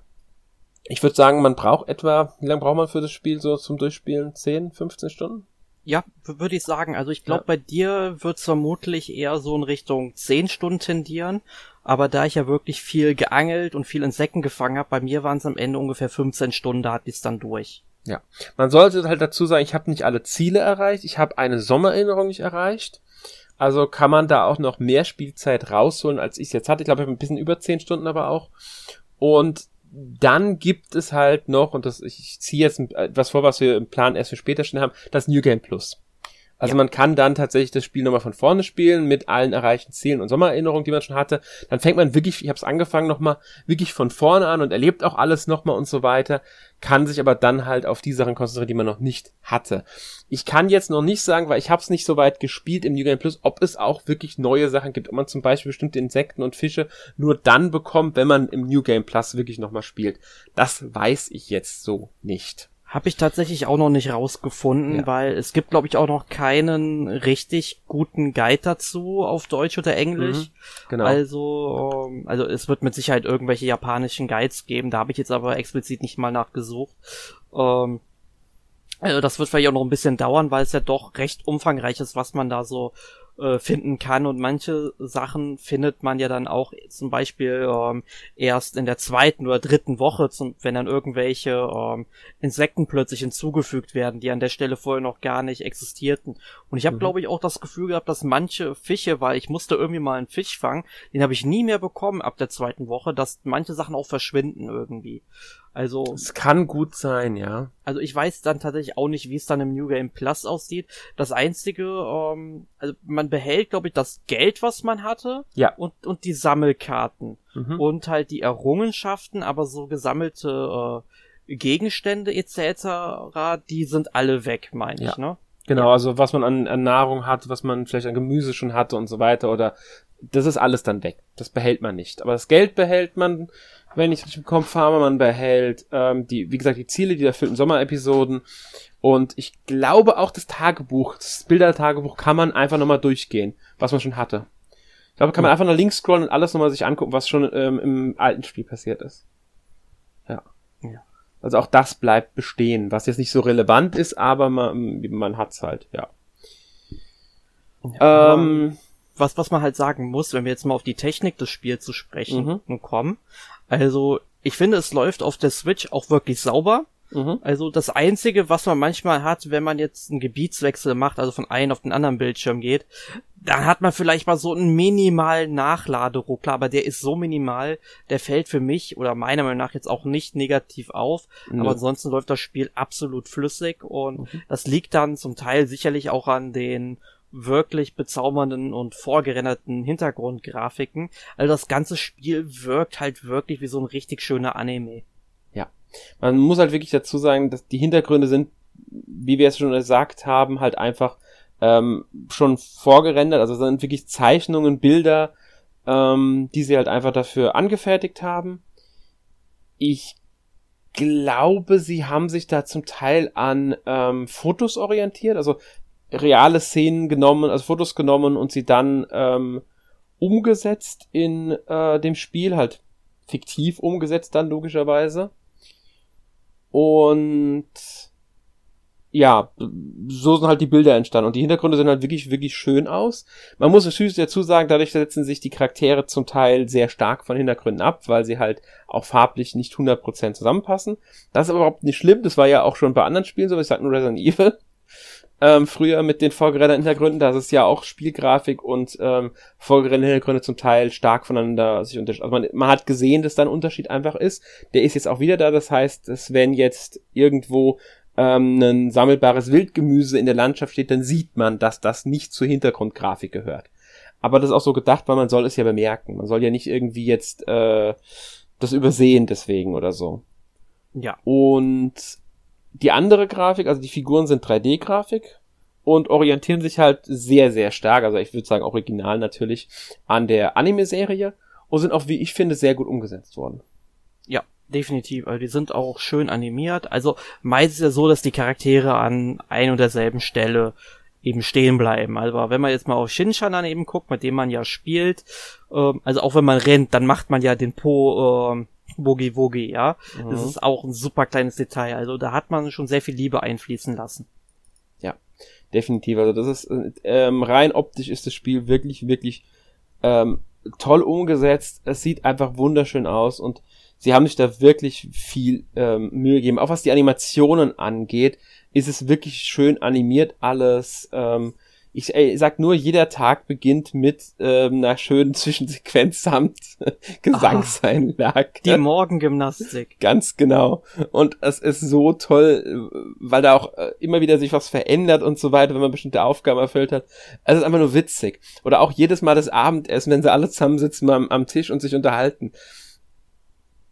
Ich würde sagen, man braucht etwa, wie lange braucht man für das Spiel so zum Durchspielen? 10, 15 Stunden? Ja, würde ich sagen. Also ich glaube, Ja. bei dir wird's vermutlich eher so in Richtung 10 Stunden tendieren. Aber da ich ja wirklich viel geangelt und viel Insekten gefangen habe, bei mir waren es am Ende ungefähr 15 Stunden, da hatte ich's dann durch. Ja. Man sollte halt dazu sagen, ich habe nicht alle Ziele erreicht, ich habe eine Sommererinnerung nicht erreicht. Also kann man da auch noch mehr Spielzeit rausholen, als ich jetzt hatte. Ich glaube, ich habe ein bisschen über 10 Stunden aber auch. Und dann gibt es halt noch, und das, ich, ich ziehe jetzt etwas vor, was wir im Plan erst für später stehen haben, das New Game Plus. Also Ja. man kann dann tatsächlich das Spiel nochmal von vorne spielen mit allen erreichten Zielen und Sommererinnerungen, die man schon hatte. Dann fängt man wirklich, ich habe es angefangen nochmal wirklich von vorne an und erlebt auch alles nochmal und so weiter, kann sich aber dann halt auf die Sachen konzentrieren, die man noch nicht hatte. Ich kann jetzt noch nicht sagen, weil ich habe es nicht so weit gespielt im New Game Plus, ob es auch wirklich neue Sachen gibt, ob man zum Beispiel bestimmte Insekten und Fische nur dann bekommt, wenn man im New Game Plus wirklich nochmal spielt. Das weiß ich jetzt so nicht. Habe ich tatsächlich auch noch nicht rausgefunden, Ja. weil es gibt, glaube ich, auch noch keinen richtig guten Guide dazu auf Deutsch oder Englisch. Genau. Also, ähm, also es wird mit Sicherheit irgendwelche japanischen Guides geben. Da habe ich jetzt aber explizit nicht mal nachgesucht. Ähm, also das wird vielleicht auch noch ein bisschen dauern, weil es ja doch recht umfangreich ist, was man da so äh, finden kann. Und manche Sachen findet man ja dann auch zum Beispiel ähm, erst in der zweiten oder dritten Woche, zum, wenn dann irgendwelche ähm, Insekten plötzlich hinzugefügt werden, die an der Stelle vorher noch gar nicht existierten. Und ich habe, Mhm. glaube ich, auch das Gefühl gehabt, dass manche Fische, weil ich musste irgendwie mal einen Fisch fangen, den habe ich nie mehr bekommen ab der zweiten Woche, dass manche Sachen auch verschwinden irgendwie. Also, es kann gut sein, ja. also ich weiß dann tatsächlich auch nicht, wie es dann im New Game Plus aussieht. Das einzige, ähm, also man behält, glaube ich, das Geld, was man hatte Ja. und, und die Sammelkarten Mhm. und halt die Errungenschaften, aber so gesammelte äh, Gegenstände etc., die sind alle weg, meine Ja. ich, ne? Genau, also was man an, an Nahrung hat, was man vielleicht an Gemüse schon hatte und so weiter, oder das ist alles dann weg. Das behält man nicht. Aber das Geld behält man, wenn ich richtig habe, man behält ähm, die, wie gesagt, die Ziele, die erfüllten Sommerepisoden. Und ich glaube auch das Tagebuch, das Bildertagebuch kann man einfach nochmal durchgehen, was man schon hatte. Ich glaube, kann man einfach nach links scrollen und alles nochmal sich angucken, was schon ähm, im alten Spiel passiert ist. Ja. Ja. Also auch das bleibt bestehen, was jetzt nicht so relevant ist, aber man, man hat's halt, ja. Aber Ähm, was, was man halt sagen muss, wenn wir jetzt mal auf die Technik des Spiels zu sprechen Mhm. kommen. Also, ich finde, es läuft auf der Switch auch wirklich sauber. mhm. Also das Einzige, was man manchmal hat, wenn man jetzt einen Gebietswechsel macht, also von einem auf den anderen Bildschirm geht, dann hat man vielleicht mal so einen minimalen Nachladeruckler, aber der ist so minimal, der fällt für mich oder meiner Meinung nach jetzt auch nicht negativ auf. Nö. Aber ansonsten läuft das Spiel absolut flüssig und das liegt dann zum Teil sicherlich auch an den wirklich bezaubernden und vorgerenderten Hintergrundgrafiken. Also das ganze Spiel wirkt halt wirklich wie so ein richtig schöner Anime. Ja. Man muss halt wirklich dazu sagen, dass die Hintergründe sind, wie wir es schon gesagt haben, halt einfach ähm, schon vorgerendert. Also sind wirklich Zeichnungen, Bilder, ähm, die sie halt einfach dafür angefertigt haben. Ich glaube, sie haben sich da zum Teil an ähm, Fotos orientiert, also reale Szenen genommen, also Fotos genommen und sie dann ähm, umgesetzt in äh, dem Spiel, halt fiktiv umgesetzt dann logischerweise. Und ja, so sind halt die Bilder entstanden und die Hintergründe sehen halt wirklich, wirklich schön aus. Man muss natürlich dazu sagen, dadurch setzen sich die Charaktere zum Teil sehr stark von Hintergründen ab, weil sie halt auch farblich nicht 100% zusammenpassen. Das ist aber überhaupt nicht schlimm, das war ja auch schon bei anderen Spielen so, ich sag nur Resident Evil. Ähm, früher mit den vorgerenderten Hintergründen, da ist es ja auch Spielgrafik und ähm, vorgerenderte Hintergründe zum Teil stark voneinander sich unterscheiden. Also man, man hat gesehen, dass da ein Unterschied einfach ist. Der ist jetzt auch wieder da, das heißt, dass wenn jetzt irgendwo ähm, ein sammelbares Wildgemüse in der Landschaft steht, dann sieht man, dass das nicht zur Hintergrundgrafik gehört. Aber das ist auch so gedacht, weil man soll es ja bemerken. Man soll ja nicht irgendwie jetzt äh, das übersehen deswegen oder so. Ja. Und die andere Grafik, also die Figuren sind 3D-Grafik und orientieren sich halt sehr, sehr stark, also ich würde sagen original natürlich, an der Anime-Serie und sind auch, wie ich finde, sehr gut umgesetzt worden. Ja, definitiv. Also die sind auch schön animiert. Also meist ist ja so, dass die Charaktere an ein und derselben Stelle eben stehen bleiben. Also wenn man jetzt mal auf Shinshan dann eben guckt, mit dem man ja spielt, ähm, also auch wenn man rennt, dann macht man ja den Po ähm, Wogi Wogi, ja. Mhm. Das ist auch ein super kleines Detail. Also da hat man schon sehr viel Liebe einfließen lassen. Ja, definitiv. Also das ist ähm, rein optisch ist das Spiel wirklich, wirklich ähm, toll umgesetzt. Es sieht einfach wunderschön aus und sie haben sich da wirklich viel ähm, Mühe gegeben. Auch was die Animationen angeht, ist es wirklich schön animiert alles. Ähm, ich, ich sag nur, jeder Tag beginnt mit ähm, einer schönen Zwischensequenz samt Gesangseinlage. Die Morgengymnastik. Ganz genau. Und es ist so toll, weil da auch äh, immer wieder sich was verändert und so weiter, wenn man bestimmte Aufgaben erfüllt hat. Es ist einfach nur witzig. Oder auch jedes Mal das Abendessen, wenn sie alle zusammensitzen am, am Tisch und sich unterhalten.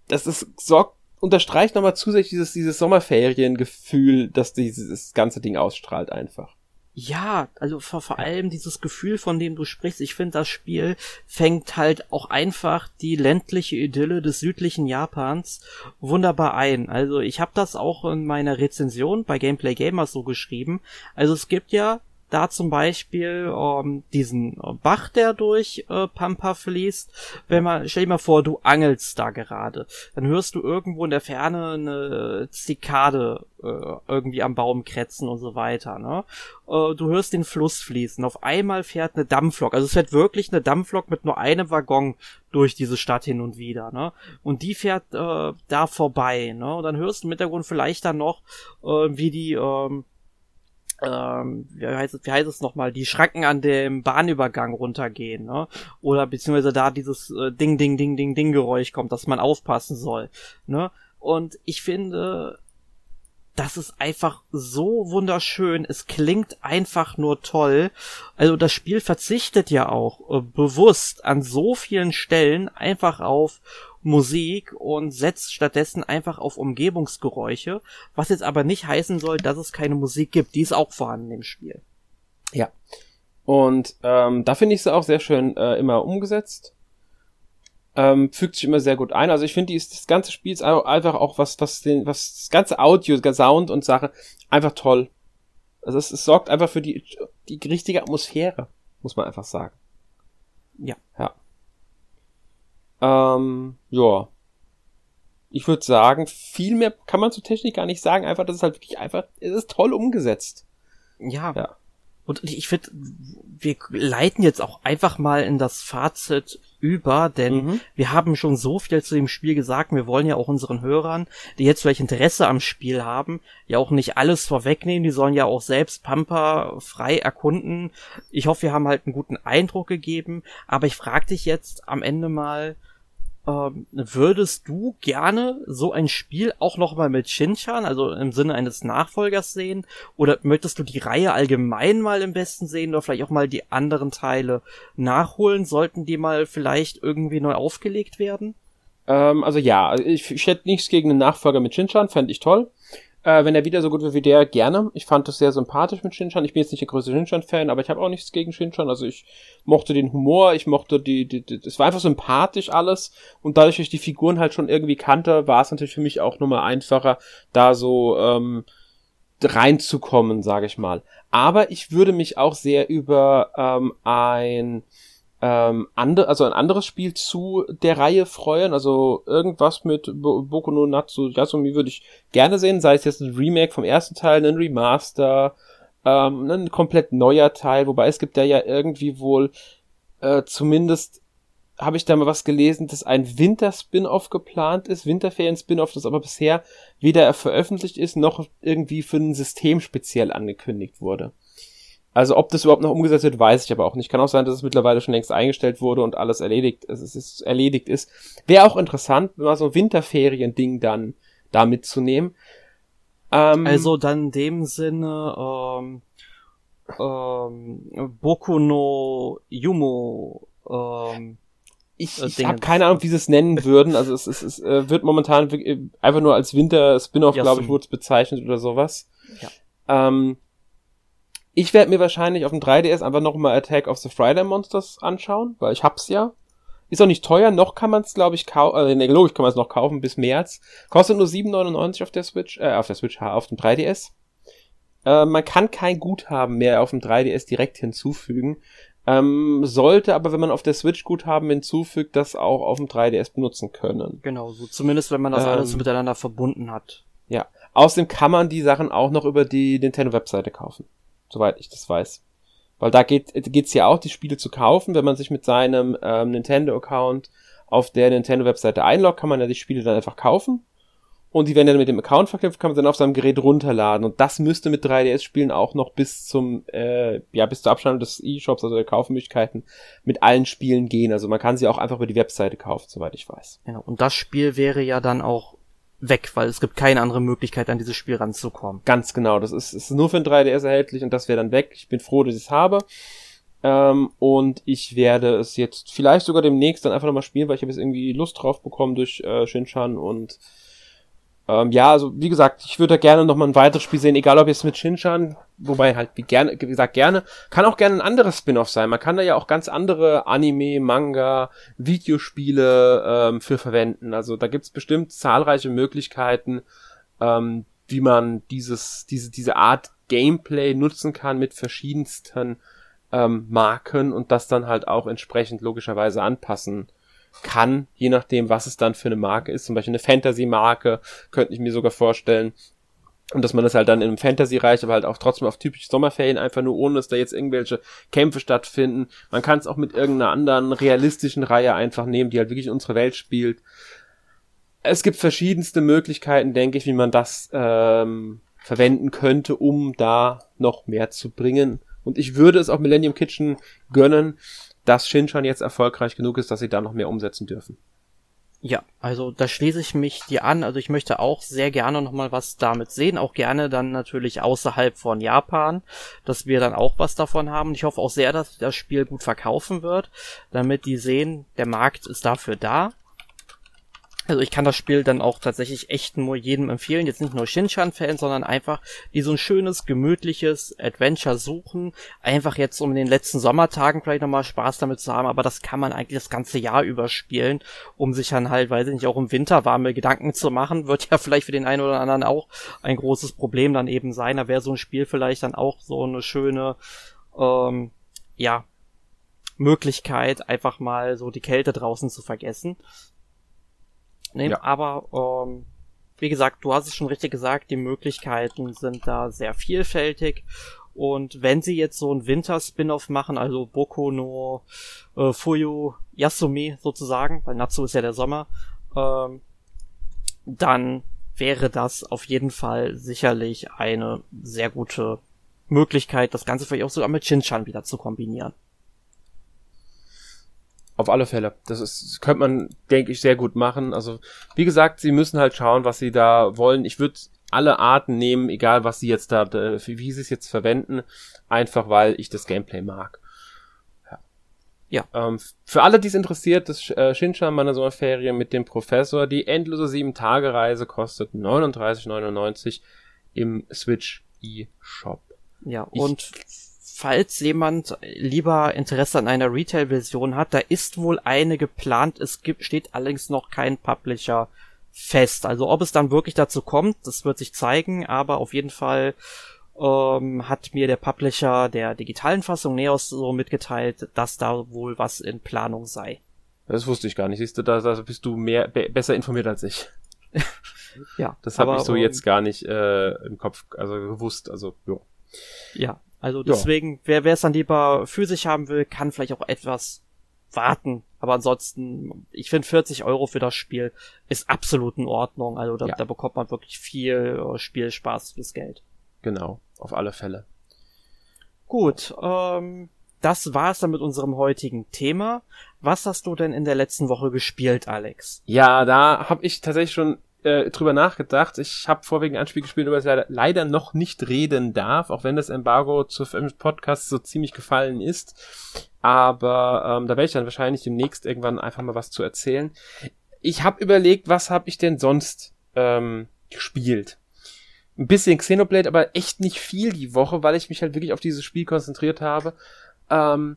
Das ist, sorgt unterstreicht nochmal zusätzlich dieses, dieses Sommerferiengefühl, dass dieses ganze Ding ausstrahlt einfach. Ja, also vor, vor allem dieses Gefühl, von dem du sprichst. Ich finde, das Spiel fängt halt auch einfach die ländliche Idylle des südlichen Japans wunderbar ein. Also ich habe das auch in meiner Rezension bei Gameplay Gamers so geschrieben. Also es gibt ja da zum Beispiel ähm, diesen Bach, der durch äh, Pampa fließt. Wenn man, stell dir mal vor, du angelst da gerade, dann hörst du irgendwo in der Ferne eine Zikade äh, irgendwie am Baum kretzen und so weiter. Ne? Äh, du hörst den Fluss fließen. Auf einmal fährt eine Dampflok. Also es fährt wirklich eine Dampflok mit nur einem Waggon durch diese Stadt hin und wieder. Ne? Und die fährt äh, da vorbei. Ne? Und dann hörst du im Hintergrund vielleicht dann noch, äh, wie die ähm, ähm, wie heißt es, wie heißt es nochmal, die Schranken an dem Bahnübergang runtergehen, ne? Oder beziehungsweise da dieses äh, Ding, Ding, Ding, Ding, Ding Geräusch kommt, dass man aufpassen soll, ne? Und ich finde, das ist einfach so wunderschön. Es klingt einfach nur toll. Also das Spiel verzichtet ja auch äh, bewusst an so vielen Stellen einfach auf Musik und setzt stattdessen einfach auf Umgebungsgeräusche, was jetzt aber nicht heißen soll, dass es keine Musik gibt. Die ist auch vorhanden im Spiel. Ja. Und ähm, da finde ich sie auch sehr schön äh, immer umgesetzt. Ähm, fügt sich immer sehr gut ein. Also ich finde, das ganze Spiel ist einfach auch was, was den, was das ganze Audio, Sound und Sache einfach toll. Also es, es sorgt einfach für die, die richtige Atmosphäre, muss man einfach sagen. Ja. Ja. Ähm, ja. Ich würde sagen, viel mehr kann man zur Technik gar nicht sagen. Einfach, das ist halt wirklich einfach, es ist toll umgesetzt. Ja. ja. Und ich finde, wir leiten jetzt auch einfach mal in das Fazit über, denn mhm. wir haben schon so viel zu dem Spiel gesagt. Wir wollen ja auch unseren Hörern, die jetzt vielleicht Interesse am Spiel haben, ja auch nicht alles vorwegnehmen. Die sollen ja auch selbst Pampa frei erkunden. Ich hoffe, wir haben halt einen guten Eindruck gegeben. Aber ich frage dich jetzt am Ende mal, ähm, würdest du gerne so ein Spiel auch nochmal mit Shinchan, also im Sinne eines Nachfolgers sehen? Oder möchtest du die Reihe allgemein mal im besten sehen oder vielleicht auch mal die anderen Teile nachholen? Sollten die mal vielleicht irgendwie neu aufgelegt werden? Ähm, also ja, ich, ich hätte nichts gegen einen Nachfolger mit Shinchan, fände ich toll. Äh, wenn er wieder so gut wird wie der, gerne. Ich fand das sehr sympathisch mit Shinchan. Ich bin jetzt nicht der größte Shinchan-Fan, aber ich habe auch nichts gegen Shinchan. Also ich mochte den Humor, ich mochte die, die, die es war einfach sympathisch alles. Und dadurch, dass ich die Figuren halt schon irgendwie kannte, war es natürlich für mich auch nochmal einfacher, da so ähm, reinzukommen, sage ich mal. Aber ich würde mich auch sehr über ähm, ein ähm, andere, also ein anderes Spiel zu der Reihe freuen. Also irgendwas mit Boku no Natsu Yasumi würde ich gerne sehen, sei es jetzt ein Remake vom ersten Teil, ein Remaster, ähm, ein komplett neuer Teil, wobei es gibt da ja irgendwie wohl äh, zumindest habe ich da mal was gelesen, dass ein Winter-Spin-Off geplant ist, Winterferien-Spin-Off, das aber bisher weder veröffentlicht ist, noch irgendwie für ein System speziell angekündigt wurde. Also ob das überhaupt noch umgesetzt wird, weiß ich aber auch nicht. Kann auch sein, dass es mittlerweile schon längst eingestellt wurde und alles erledigt, also es ist erledigt ist. Wäre auch interessant, mal so ein Winterferien-Ding dann da mitzunehmen. Ähm, also dann in dem Sinne, ähm, ähm, Boku no Yumo, ähm, ich, ich habe keine Ahnung, wie sie es nennen würden. Also es, es, es äh, wird momentan einfach nur als Winter-Spin-Off, glaube ich, wurde es bezeichnet oder sowas. Ja. Ähm, ich werde mir wahrscheinlich auf dem 3DS einfach nochmal Attack of the Friday Monsters anschauen, weil ich hab's ja. Ist auch nicht teuer, noch kann man es, glaube ich, kaufen, äh, ne, logisch kann man es noch kaufen bis März. Kostet nur 7,99 auf der Switch, äh, auf der Switch, auf dem 3DS. Äh, man kann kein Guthaben mehr auf dem 3DS direkt hinzufügen. Ähm, sollte aber, wenn man auf der Switch Guthaben hinzufügt, das auch auf dem 3DS benutzen können. Genau, so zumindest wenn man das ähm, alles miteinander verbunden hat. Ja. Außerdem kann man die Sachen auch noch über die Nintendo-Webseite kaufen soweit ich das weiß. Weil da geht geht's ja auch, die Spiele zu kaufen. Wenn man sich mit seinem ähm, Nintendo-Account auf der Nintendo-Webseite einloggt, kann man ja die Spiele dann einfach kaufen. Und die werden dann mit dem Account verknüpft, kann man dann auf seinem Gerät runterladen. Und das müsste mit 3DS-Spielen auch noch bis zum, äh, ja, bis zur Abschaltung des E-Shops, also der Kaufmöglichkeiten, mit allen Spielen gehen. Also man kann sie auch einfach über die Webseite kaufen, soweit ich weiß. Genau. Und das Spiel wäre ja dann auch weg, weil es gibt keine andere Möglichkeit, an dieses Spiel ranzukommen. Ganz genau, das ist, ist nur für ein 3DS erhältlich und das wäre dann weg. Ich bin froh, dass ich es habe. Ähm, und ich werde es jetzt vielleicht sogar demnächst dann einfach nochmal spielen, weil ich habe jetzt irgendwie Lust drauf bekommen durch äh, Shinchan und ähm, ja, also wie gesagt, ich würde gerne noch mal ein weiteres Spiel sehen, egal ob jetzt mit Shinchan, wobei halt wie gerne, wie gesagt gerne, kann auch gerne ein anderes Spin-off sein. Man kann da ja auch ganz andere Anime, Manga, Videospiele ähm, für verwenden. Also da gibt's bestimmt zahlreiche Möglichkeiten, ähm, wie man dieses, diese, diese Art Gameplay nutzen kann mit verschiedensten ähm, Marken und das dann halt auch entsprechend logischerweise anpassen kann, je nachdem, was es dann für eine Marke ist. Zum Beispiel eine Fantasy-Marke könnte ich mir sogar vorstellen. Und dass man das halt dann im Fantasy-Reich, aber halt auch trotzdem auf typische Sommerferien, einfach nur ohne, dass da jetzt irgendwelche Kämpfe stattfinden. Man kann es auch mit irgendeiner anderen realistischen Reihe einfach nehmen, die halt wirklich unsere Welt spielt. Es gibt verschiedenste Möglichkeiten, denke ich, wie man das ähm, verwenden könnte, um da noch mehr zu bringen. Und ich würde es auch Millennium Kitchen gönnen, dass Shinchan jetzt erfolgreich genug ist, dass sie da noch mehr umsetzen dürfen. Ja, also da schließe ich mich dir an. Also ich möchte auch sehr gerne nochmal was damit sehen. Auch gerne dann natürlich außerhalb von Japan, dass wir dann auch was davon haben. Ich hoffe auch sehr, dass das Spiel gut verkaufen wird, damit die sehen, der Markt ist dafür da. Also ich kann das Spiel dann auch tatsächlich echt nur jedem empfehlen, jetzt nicht nur Shinchan-Fans, sondern einfach, die so ein schönes, gemütliches Adventure suchen, einfach jetzt um in den letzten Sommertagen vielleicht nochmal Spaß damit zu haben, aber das kann man eigentlich das ganze Jahr überspielen, um sich dann halt, weiß ich nicht, auch im Winter warme Gedanken zu machen, wird ja vielleicht für den einen oder anderen auch ein großes Problem dann eben sein, da wäre so ein Spiel vielleicht dann auch so eine schöne, ähm, ja, Möglichkeit, einfach mal so die Kälte draußen zu vergessen. Nee, ja. aber ähm, wie gesagt, du hast es schon richtig gesagt, die Möglichkeiten sind da sehr vielfältig. Und wenn sie jetzt so ein Winter-Spin-Off machen, also Boku no äh, Fuyu Yasumi sozusagen, weil Natsu ist ja der Sommer, ähm, dann wäre das auf jeden Fall sicherlich eine sehr gute Möglichkeit, das Ganze vielleicht auch sogar mit Shinchan wieder zu kombinieren. Auf alle Fälle. Das ist, das könnte man, denke ich, sehr gut machen. Also, wie gesagt, sie müssen halt schauen, was sie da wollen. Ich würde alle Arten nehmen, egal was sie jetzt da, wie sie es jetzt verwenden, einfach weil ich das Gameplay mag. Ja. Ähm, für alle, die es interessiert, das äh, Shinshan meiner Sommerferien mit dem Professor, die endlose 7-Tage-Reise kostet 39,99 im Switch eShop. Ja, ich, und falls jemand lieber Interesse an einer Retail-Version hat, da ist wohl eine geplant. Es gibt, steht allerdings noch kein Publisher fest. Also ob es dann wirklich dazu kommt, das wird sich zeigen, aber auf jeden Fall ähm, hat mir der Publisher der digitalen Fassung Neos so mitgeteilt, dass da wohl was in Planung sei. Das wusste ich gar nicht. Siehst du, da, da bist du mehr be besser informiert als ich. ja. Das habe ich so um, jetzt gar nicht äh, im Kopf, also gewusst. Also jo. ja. Also deswegen, ja. wer es dann lieber für sich haben will, kann vielleicht auch etwas warten. Aber ansonsten, ich finde 40 Euro für das Spiel ist absolut in Ordnung. Also da, ja. da bekommt man wirklich viel äh, Spielspaß fürs Geld. Genau, auf alle Fälle. Gut, ähm, das war's dann mit unserem heutigen Thema. Was hast du denn in der letzten Woche gespielt, Alex? Ja, da habe ich tatsächlich schon äh, drüber nachgedacht. Ich habe vorwiegend ein Spiel gespielt, über das ich leider, noch nicht reden darf, auch wenn das Embargo zu Podcast so ziemlich gefallen ist. Aber ähm, da werde ich dann wahrscheinlich demnächst irgendwann einfach mal was zu erzählen. Ich habe überlegt, was habe ich denn sonst ähm, gespielt? Ein bisschen Xenoblade, aber echt nicht viel die Woche, weil ich mich halt wirklich auf dieses Spiel konzentriert habe. Ähm,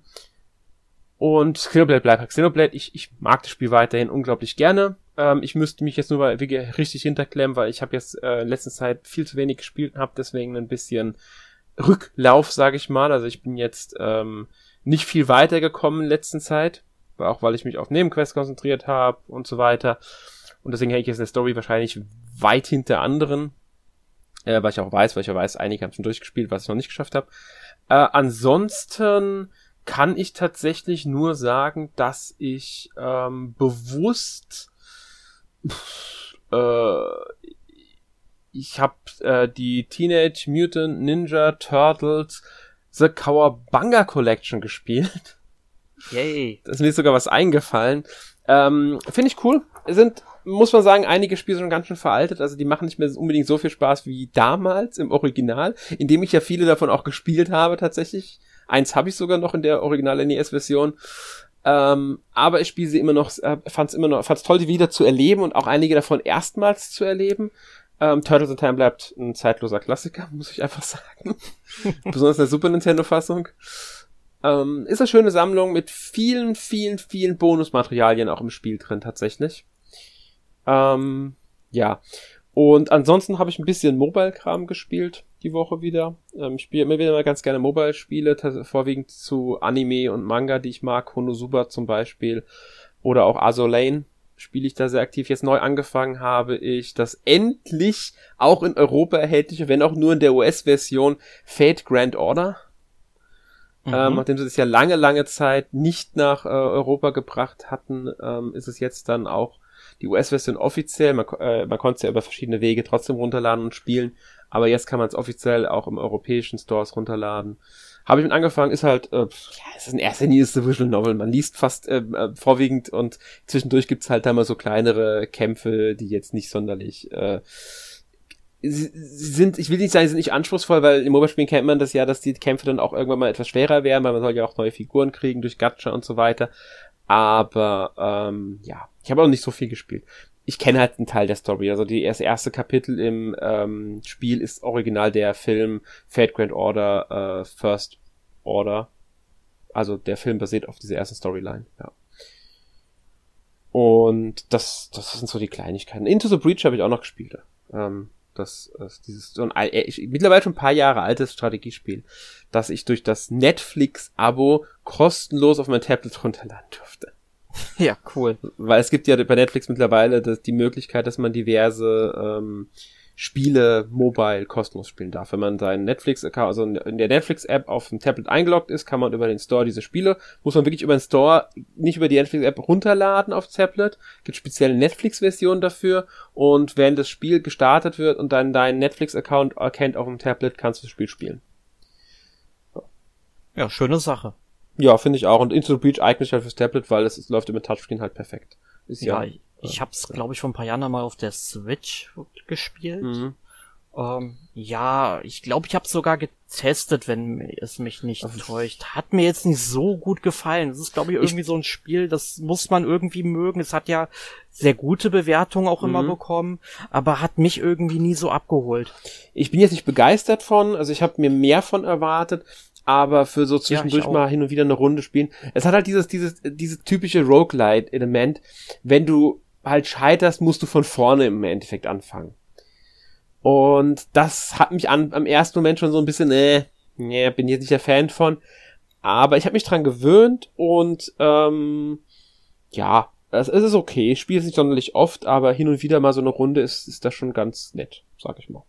und Xenoblade bleibt Xenoblade. Ich, ich mag das Spiel weiterhin unglaublich gerne. Ähm, ich müsste mich jetzt nur mal richtig hinterklemmen, weil ich habe jetzt äh, in letzter Zeit viel zu wenig gespielt und habe deswegen ein bisschen Rücklauf, sage ich mal. Also ich bin jetzt ähm, nicht viel weitergekommen in letzter Zeit, auch weil ich mich auf Nebenquests konzentriert habe und so weiter. Und deswegen hänge ich jetzt in der Story wahrscheinlich weit hinter anderen, äh, weil ich auch weiß, weil ich auch weiß, einige haben schon durchgespielt, was ich noch nicht geschafft habe. Äh, ansonsten kann ich tatsächlich nur sagen, dass ich ähm, bewusst pff, äh, ich habe äh, die Teenage Mutant Ninja Turtles The Cowabunga Collection gespielt. Yay. Da ist mir sogar was eingefallen. Ähm, Finde ich cool. Sind, muss man sagen, einige Spiele sind ganz schön veraltet. Also die machen nicht mehr unbedingt so viel Spaß wie damals im Original, in dem ich ja viele davon auch gespielt habe tatsächlich. Eins habe ich sogar noch in der originalen NES-Version. Ähm, aber ich spiele sie immer noch, äh, fand es immer noch, fand es toll, die wieder zu erleben und auch einige davon erstmals zu erleben. Ähm, Turtles in Time bleibt ein zeitloser Klassiker, muss ich einfach sagen. Besonders in der Super Nintendo-Fassung. Ähm, ist eine schöne Sammlung mit vielen, vielen, vielen Bonusmaterialien auch im Spiel drin tatsächlich. Ähm, ja. Und ansonsten habe ich ein bisschen Mobile-Kram gespielt die Woche wieder. Ähm, ich spiele immer wieder mal ganz gerne Mobile-Spiele, vorwiegend zu Anime und Manga, die ich mag. Konosuba zum Beispiel. Oder auch Azulane spiele ich da sehr aktiv. Jetzt neu angefangen habe ich das endlich auch in Europa erhältliche, wenn auch nur in der US-Version, Fate Grand Order. Mhm. Ähm, nachdem sie das ja lange, lange Zeit nicht nach äh, Europa gebracht hatten, ähm, ist es jetzt dann auch die US-Version offiziell. Man, äh, man konnte es ja über verschiedene Wege trotzdem runterladen und spielen, aber jetzt kann man es offiziell auch im europäischen Stores runterladen. Habe ich mit angefangen, ist halt, äh, ja, es ist ein erster Linie ist Visual Novel. Man liest fast äh, äh, vorwiegend und zwischendurch gibt's halt da mal so kleinere Kämpfe, die jetzt nicht sonderlich äh, sie sind, ich will nicht sagen, sie sind nicht anspruchsvoll, weil im Mobile-Spielen kennt man das ja, dass die Kämpfe dann auch irgendwann mal etwas schwerer werden, weil man soll ja auch neue Figuren kriegen durch Gacha und so weiter. Aber ähm, ja, ich habe auch nicht so viel gespielt. Ich kenne halt einen Teil der Story. Also die, das erste Kapitel im ähm, Spiel ist original der Film Fate Grand Order äh, First Order. Also der Film basiert auf dieser ersten Storyline, ja. Und das, das sind so die Kleinigkeiten. Into the Breach habe ich auch noch gespielt. Ähm, das, das dieses so ein äh, ich, mittlerweile schon ein paar Jahre altes Strategiespiel, das ich durch das Netflix-Abo kostenlos auf mein Tablet runterladen durfte. Ja, cool. Weil es gibt ja bei Netflix mittlerweile das, die Möglichkeit, dass man diverse ähm, Spiele mobile kostenlos spielen darf. Wenn man seinen Netflix-Account, also in der Netflix-App auf dem Tablet eingeloggt ist, kann man über den Store diese Spiele, muss man wirklich über den Store, nicht über die Netflix-App runterladen auf Tablet, gibt spezielle Netflix-Versionen dafür und wenn das Spiel gestartet wird und dann dein Netflix-Account erkennt auf dem Tablet, kannst du das Spiel spielen. Ja, schöne Sache. Ja, finde ich auch. Und Into the Breach eignet sich halt fürs Tablet, weil es, es läuft mit Touchscreen halt perfekt. Ist ja, ja ich habe es, glaube ich, vor ein paar Jahren mal auf der Switch gespielt. Mhm. Ähm, ja, ich glaube, ich habe sogar getestet, wenn es mich nicht also täuscht. Hat mir jetzt nicht so gut gefallen. Das ist, glaube ich, irgendwie ich, so ein Spiel, das muss man irgendwie mögen. Es hat ja sehr gute Bewertungen auch immer mhm. bekommen, aber hat mich irgendwie nie so abgeholt. Ich bin jetzt nicht begeistert von, also ich habe mir mehr von erwartet, aber für so zwischendurch ja, mal hin und wieder eine Runde spielen. Es hat halt dieses, dieses, dieses typische Roguelite-Element. Wenn du halt scheiterst, musst du von vorne im Endeffekt anfangen. Und das hat mich an, am ersten Moment schon so ein bisschen, äh, nee, bin jetzt nicht der Fan von. Aber ich habe mich dran gewöhnt und ähm, ja, es ist okay. Ich spiele es nicht sonderlich oft, aber hin und wieder mal so eine Runde ist, ist das schon ganz nett, sag ich mal.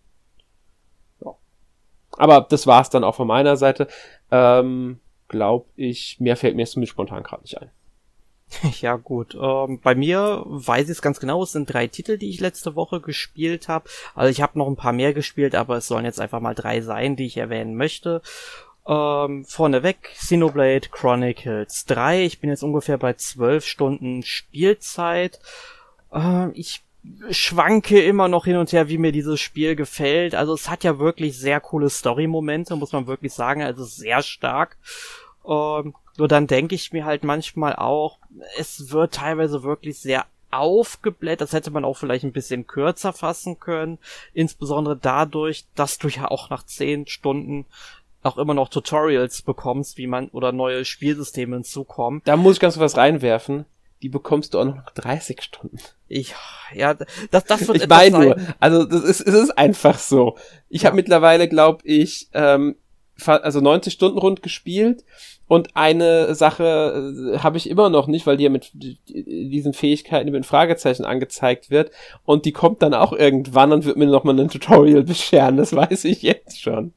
Aber das war's dann auch von meiner Seite. Ähm, glaub ich, mehr fällt mir zumindest spontan gerade nicht ein. Ja gut, ähm, bei mir weiß ich es ganz genau, es sind drei Titel, die ich letzte Woche gespielt habe. Also ich habe noch ein paar mehr gespielt, aber es sollen jetzt einfach mal drei sein, die ich erwähnen möchte. Ähm, vorneweg, Xenoblade Chronicles 3. Ich bin jetzt ungefähr bei zwölf Stunden Spielzeit. Ähm, ich schwanke immer noch hin und her, wie mir dieses Spiel gefällt. Also es hat ja wirklich sehr coole Story-Momente, muss man wirklich sagen. Also sehr stark. Ähm, nur dann denke ich mir halt manchmal auch, es wird teilweise wirklich sehr aufgebläht. Das hätte man auch vielleicht ein bisschen kürzer fassen können. Insbesondere dadurch, dass du ja auch nach zehn Stunden auch immer noch Tutorials bekommst, wie man oder neue Spielsysteme hinzukommen. Da muss ich ganz was reinwerfen. Die bekommst du auch noch nach 30 Stunden. Ich, ja, das, das wird Ich meine nur, also das ist, es ist einfach so. Ich ja. habe mittlerweile, glaube ich, ähm, also 90 Stunden rund gespielt und eine Sache äh, habe ich immer noch nicht, weil die ja mit diesen Fähigkeiten über ein Fragezeichen angezeigt wird. Und die kommt dann auch irgendwann und wird mir nochmal ein Tutorial bescheren. Das weiß ich jetzt schon.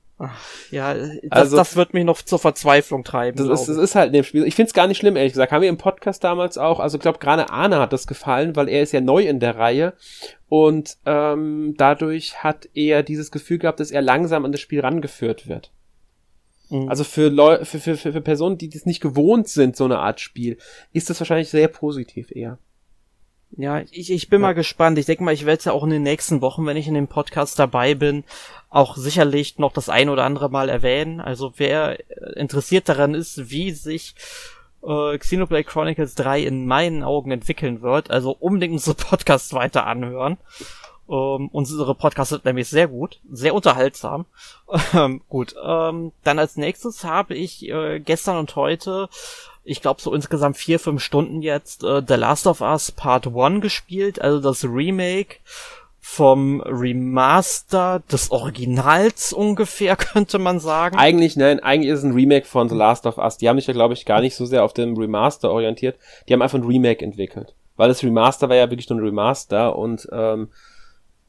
Ja, das, also, das wird mich noch zur Verzweiflung treiben. Das ist, das ist halt in dem Spiel. Ich find's gar nicht schlimm, ehrlich gesagt. Haben wir im Podcast damals auch, also ich glaube, gerade Arne hat das gefallen, weil er ist ja neu in der Reihe. Und ähm, dadurch hat er dieses Gefühl gehabt, dass er langsam an das Spiel rangeführt wird. Mhm. Also für, Leu für, für, für Personen, die das nicht gewohnt sind, so eine Art Spiel, ist das wahrscheinlich sehr positiv eher. Ja, ich, ich bin ja. mal gespannt. Ich denke mal, ich werde es ja auch in den nächsten Wochen, wenn ich in dem Podcast dabei bin, auch sicherlich noch das ein oder andere Mal erwähnen. Also wer interessiert daran ist, wie sich äh, Xenoblade Chronicles 3 in meinen Augen entwickeln wird, also unbedingt unsere Podcast weiter anhören. Ähm, unsere Podcasts sind nämlich sehr gut, sehr unterhaltsam. Ähm, gut, ähm, dann als nächstes habe ich äh, gestern und heute, ich glaube so insgesamt vier, fünf Stunden jetzt, äh, The Last of Us Part 1 gespielt, also das Remake vom Remaster des Originals ungefähr, könnte man sagen. Eigentlich, nein, eigentlich ist es ein Remake von The Last of Us. Die haben sich ja, glaube ich, gar nicht so sehr auf dem Remaster orientiert. Die haben einfach ein Remake entwickelt. Weil das Remaster war ja wirklich nur ein Remaster und ähm,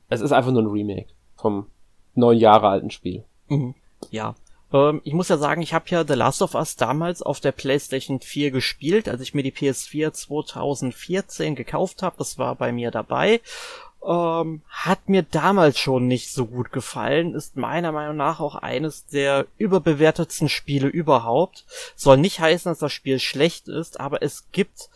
es ist einfach nur ein Remake vom neun Jahre alten Spiel. Mhm. Ja. Ähm, ich muss ja sagen, ich habe ja The Last of Us damals auf der PlayStation 4 gespielt, als ich mir die PS4 2014 gekauft habe. Das war bei mir dabei. Ähm, hat mir damals schon nicht so gut gefallen, ist meiner Meinung nach auch eines der überbewertetsten Spiele überhaupt. Soll nicht heißen, dass das Spiel schlecht ist, aber es gibt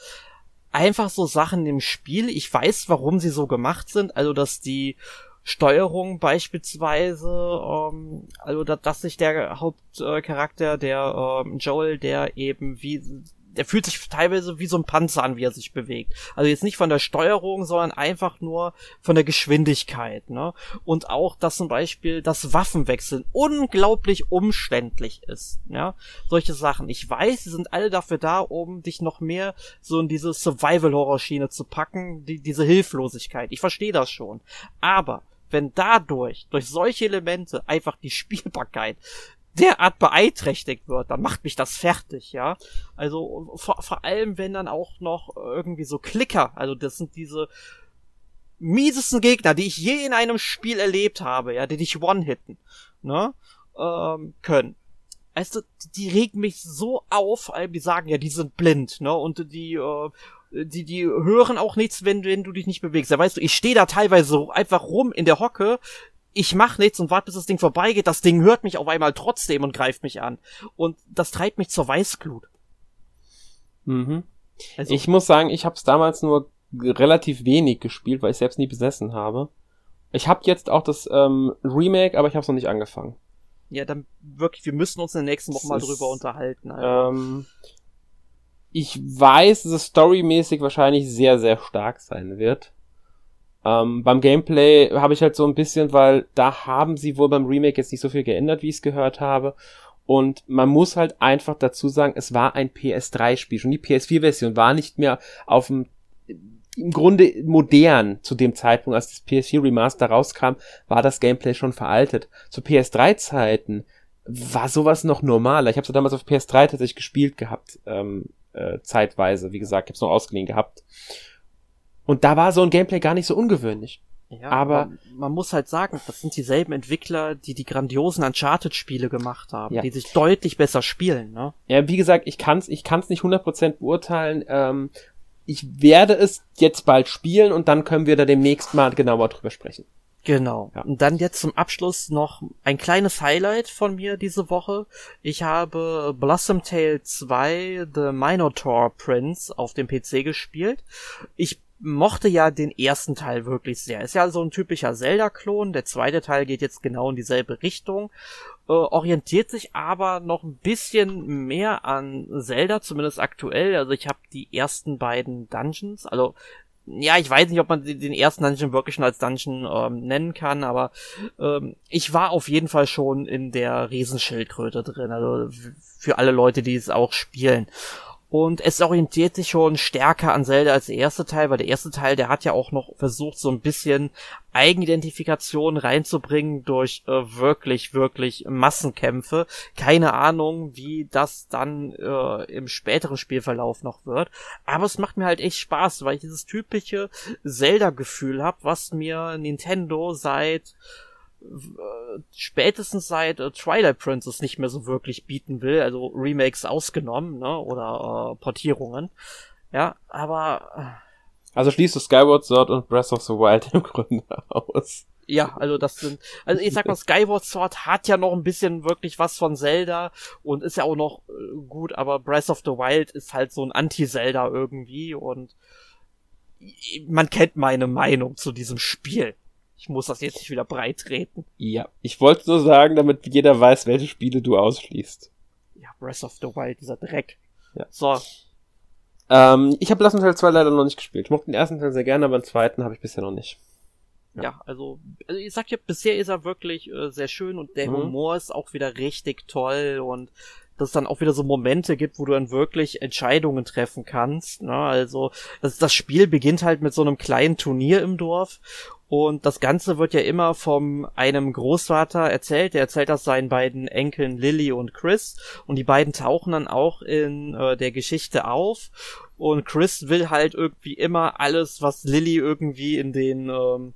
einfach so Sachen im Spiel. Ich weiß, warum sie so gemacht sind. Also, dass die Steuerung beispielsweise, ähm, also dass, dass sich der Hauptcharakter, der ähm, Joel, der eben wie der fühlt sich teilweise wie so ein Panzer an, wie er sich bewegt. Also jetzt nicht von der Steuerung, sondern einfach nur von der Geschwindigkeit, ne? Und auch, dass zum Beispiel das Waffenwechseln unglaublich umständlich ist, ja? Solche Sachen. Ich weiß, sie sind alle dafür da, um dich noch mehr so in diese Survival-Horror-Schiene zu packen, die, diese Hilflosigkeit. Ich verstehe das schon. Aber wenn dadurch, durch solche Elemente einfach die Spielbarkeit derart beeinträchtigt wird, dann macht mich das fertig, ja. Also vor, vor allem, wenn dann auch noch irgendwie so Klicker, also das sind diese miesesten Gegner, die ich je in einem Spiel erlebt habe, ja, die dich one-hitten, ne, ähm, können. Also, die regen mich so auf, die sagen ja, die sind blind, ne, und die, äh, die, die hören auch nichts, wenn, wenn du dich nicht bewegst. Da weißt du, ich stehe da teilweise so einfach rum in der Hocke, ich mach nichts und warte, bis das Ding vorbeigeht. Das Ding hört mich auf einmal trotzdem und greift mich an. Und das treibt mich zur Weißglut. Mhm. Also, ich muss sagen, ich habe es damals nur relativ wenig gespielt, weil ich selbst nie besessen habe. Ich habe jetzt auch das ähm, Remake, aber ich habe es noch nicht angefangen. Ja, dann wirklich, wir müssen uns in der nächsten Woche mal drüber unterhalten. Also. Ähm, ich weiß, dass es storymäßig wahrscheinlich sehr, sehr stark sein wird. Ähm, beim Gameplay habe ich halt so ein bisschen, weil da haben sie wohl beim Remake jetzt nicht so viel geändert, wie ich es gehört habe. Und man muss halt einfach dazu sagen, es war ein PS3-Spiel. Schon die PS4-Version war nicht mehr auf dem im Grunde modern zu dem Zeitpunkt, als das PS4 Remaster rauskam, war das Gameplay schon veraltet. Zu PS3-Zeiten war sowas noch normaler. Ich habe es damals auf PS3 tatsächlich gespielt gehabt, ähm, äh, zeitweise. Wie gesagt, ich habe es noch ausgeliehen gehabt. Und da war so ein Gameplay gar nicht so ungewöhnlich. Ja, aber, aber man muss halt sagen, das sind dieselben Entwickler, die die grandiosen Uncharted-Spiele gemacht haben, ja. die sich deutlich besser spielen. Ne? Ja, wie gesagt, ich kann's, ich kann's nicht 100% beurteilen. Ähm, ich werde es jetzt bald spielen und dann können wir da demnächst mal genauer drüber sprechen. Genau. Ja. Und dann jetzt zum Abschluss noch ein kleines Highlight von mir diese Woche. Ich habe Blossom Tale 2 The Minotaur Prince auf dem PC gespielt. Ich mochte ja den ersten Teil wirklich sehr. Ist ja so ein typischer Zelda-Klon. Der zweite Teil geht jetzt genau in dieselbe Richtung. Äh, orientiert sich aber noch ein bisschen mehr an Zelda, zumindest aktuell. Also ich habe die ersten beiden Dungeons, also ja, ich weiß nicht, ob man den ersten Dungeon wirklich schon als Dungeon ähm, nennen kann, aber ähm, ich war auf jeden Fall schon in der Riesenschildkröte drin, also für alle Leute, die es auch spielen. Und es orientiert sich schon stärker an Zelda als der erste Teil, weil der erste Teil, der hat ja auch noch versucht, so ein bisschen Eigenidentifikation reinzubringen durch äh, wirklich, wirklich Massenkämpfe. Keine Ahnung, wie das dann äh, im späteren Spielverlauf noch wird. Aber es macht mir halt echt Spaß, weil ich dieses typische Zelda-Gefühl habe, was mir Nintendo seit spätestens seit äh, Twilight Princess nicht mehr so wirklich bieten will, also Remakes ausgenommen, ne, oder äh, Portierungen. Ja, aber äh, also schließt du Skyward Sword und Breath of the Wild im Grunde aus. Ja, also das sind, also ich sag mal, Skyward Sword hat ja noch ein bisschen wirklich was von Zelda und ist ja auch noch äh, gut, aber Breath of the Wild ist halt so ein Anti-Zelda irgendwie und man kennt meine Meinung zu diesem Spiel. Ich muss das jetzt nicht wieder breit treten. Ja, ich wollte nur sagen, damit jeder weiß, welche Spiele du ausschließt. Ja, Breath of the Wild, dieser Dreck. Ja. So. Ähm, ich habe Lassen Teil 2 leider noch nicht gespielt. Ich mochte den ersten Teil sehr gerne, aber den zweiten habe ich bisher noch nicht. Ja, ja also, also ich sag ja, bisher ist er wirklich äh, sehr schön und der mhm. Humor ist auch wieder richtig toll und dass es dann auch wieder so Momente gibt, wo du dann wirklich Entscheidungen treffen kannst. Ne? Also das, das Spiel beginnt halt mit so einem kleinen Turnier im Dorf und das Ganze wird ja immer vom einem Großvater erzählt. Der erzählt das seinen beiden Enkeln Lily und Chris. Und die beiden tauchen dann auch in äh, der Geschichte auf. Und Chris will halt irgendwie immer alles, was Lily irgendwie in den ähm,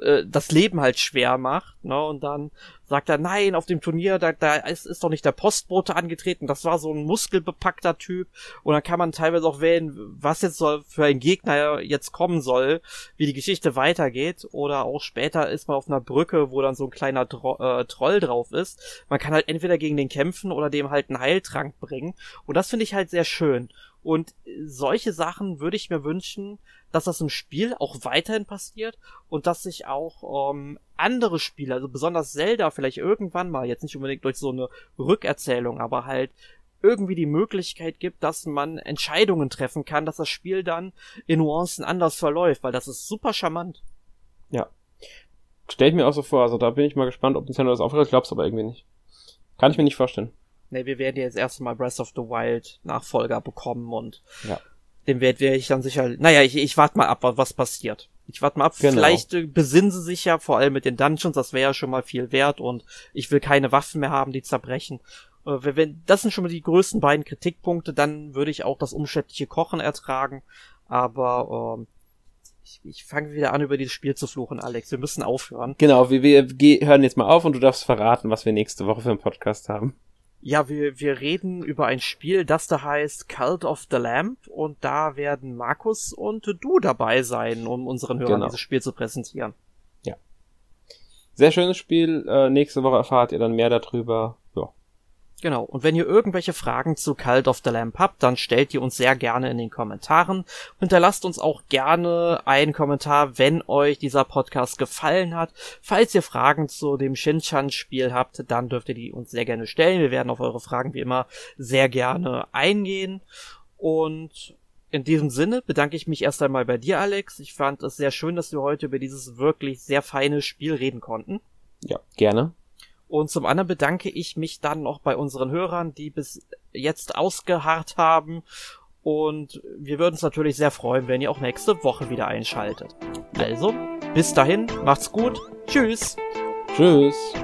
äh, das Leben halt schwer macht, ne? Und dann sagt er, nein, auf dem Turnier, da, da ist, ist doch nicht der Postbote angetreten, das war so ein muskelbepackter Typ. Und dann kann man teilweise auch wählen, was jetzt soll für ein Gegner jetzt kommen soll, wie die Geschichte weitergeht. Oder auch später ist man auf einer Brücke, wo dann so ein kleiner Tro äh, Troll drauf ist. Man kann halt entweder gegen den kämpfen oder dem halt einen Heiltrank bringen. Und das finde ich halt sehr schön. Und solche Sachen würde ich mir wünschen, dass das im Spiel auch weiterhin passiert und dass sich auch ähm, andere Spiele, also besonders Zelda vielleicht irgendwann mal, jetzt nicht unbedingt durch so eine Rückerzählung, aber halt irgendwie die Möglichkeit gibt, dass man Entscheidungen treffen kann, dass das Spiel dann in Nuancen anders verläuft, weil das ist super charmant. Ja. Stell ich mir auch so vor, also da bin ich mal gespannt, ob Nintendo das aufhört, ich glaub's aber irgendwie nicht. Kann ich mir nicht vorstellen. Ne, wir werden jetzt erstmal Breath of the Wild Nachfolger bekommen und ja den werde ich dann sicher. Naja, ich, ich warte mal ab, was passiert. Ich warte mal ab. Genau. Vielleicht äh, besinnen sie sich ja, vor allem mit den Dungeons, das wäre ja schon mal viel wert und ich will keine Waffen mehr haben, die zerbrechen. Äh, wenn, das sind schon mal die größten beiden Kritikpunkte, dann würde ich auch das umständliche Kochen ertragen. Aber ähm, ich, ich fange wieder an, über dieses Spiel zu fluchen, Alex. Wir müssen aufhören. Genau, wir, wir hören jetzt mal auf und du darfst verraten, was wir nächste Woche für einen Podcast haben. Ja, wir, wir reden über ein Spiel, das da heißt Cult of the Lamp und da werden Markus und du dabei sein, um unseren Hörern genau. dieses Spiel zu präsentieren. Ja. Sehr schönes Spiel. Äh, nächste Woche erfahrt ihr dann mehr darüber. Genau. Und wenn ihr irgendwelche Fragen zu Cult of the Lamp habt, dann stellt die uns sehr gerne in den Kommentaren. Hinterlasst uns auch gerne einen Kommentar, wenn euch dieser Podcast gefallen hat. Falls ihr Fragen zu dem Shinchan-Spiel habt, dann dürft ihr die uns sehr gerne stellen. Wir werden auf eure Fragen wie immer sehr gerne eingehen. Und in diesem Sinne bedanke ich mich erst einmal bei dir, Alex. Ich fand es sehr schön, dass wir heute über dieses wirklich sehr feine Spiel reden konnten. Ja, gerne. Und zum anderen bedanke ich mich dann noch bei unseren Hörern, die bis jetzt ausgeharrt haben. Und wir würden uns natürlich sehr freuen, wenn ihr auch nächste Woche wieder einschaltet. Also, bis dahin, macht's gut. Tschüss. Tschüss.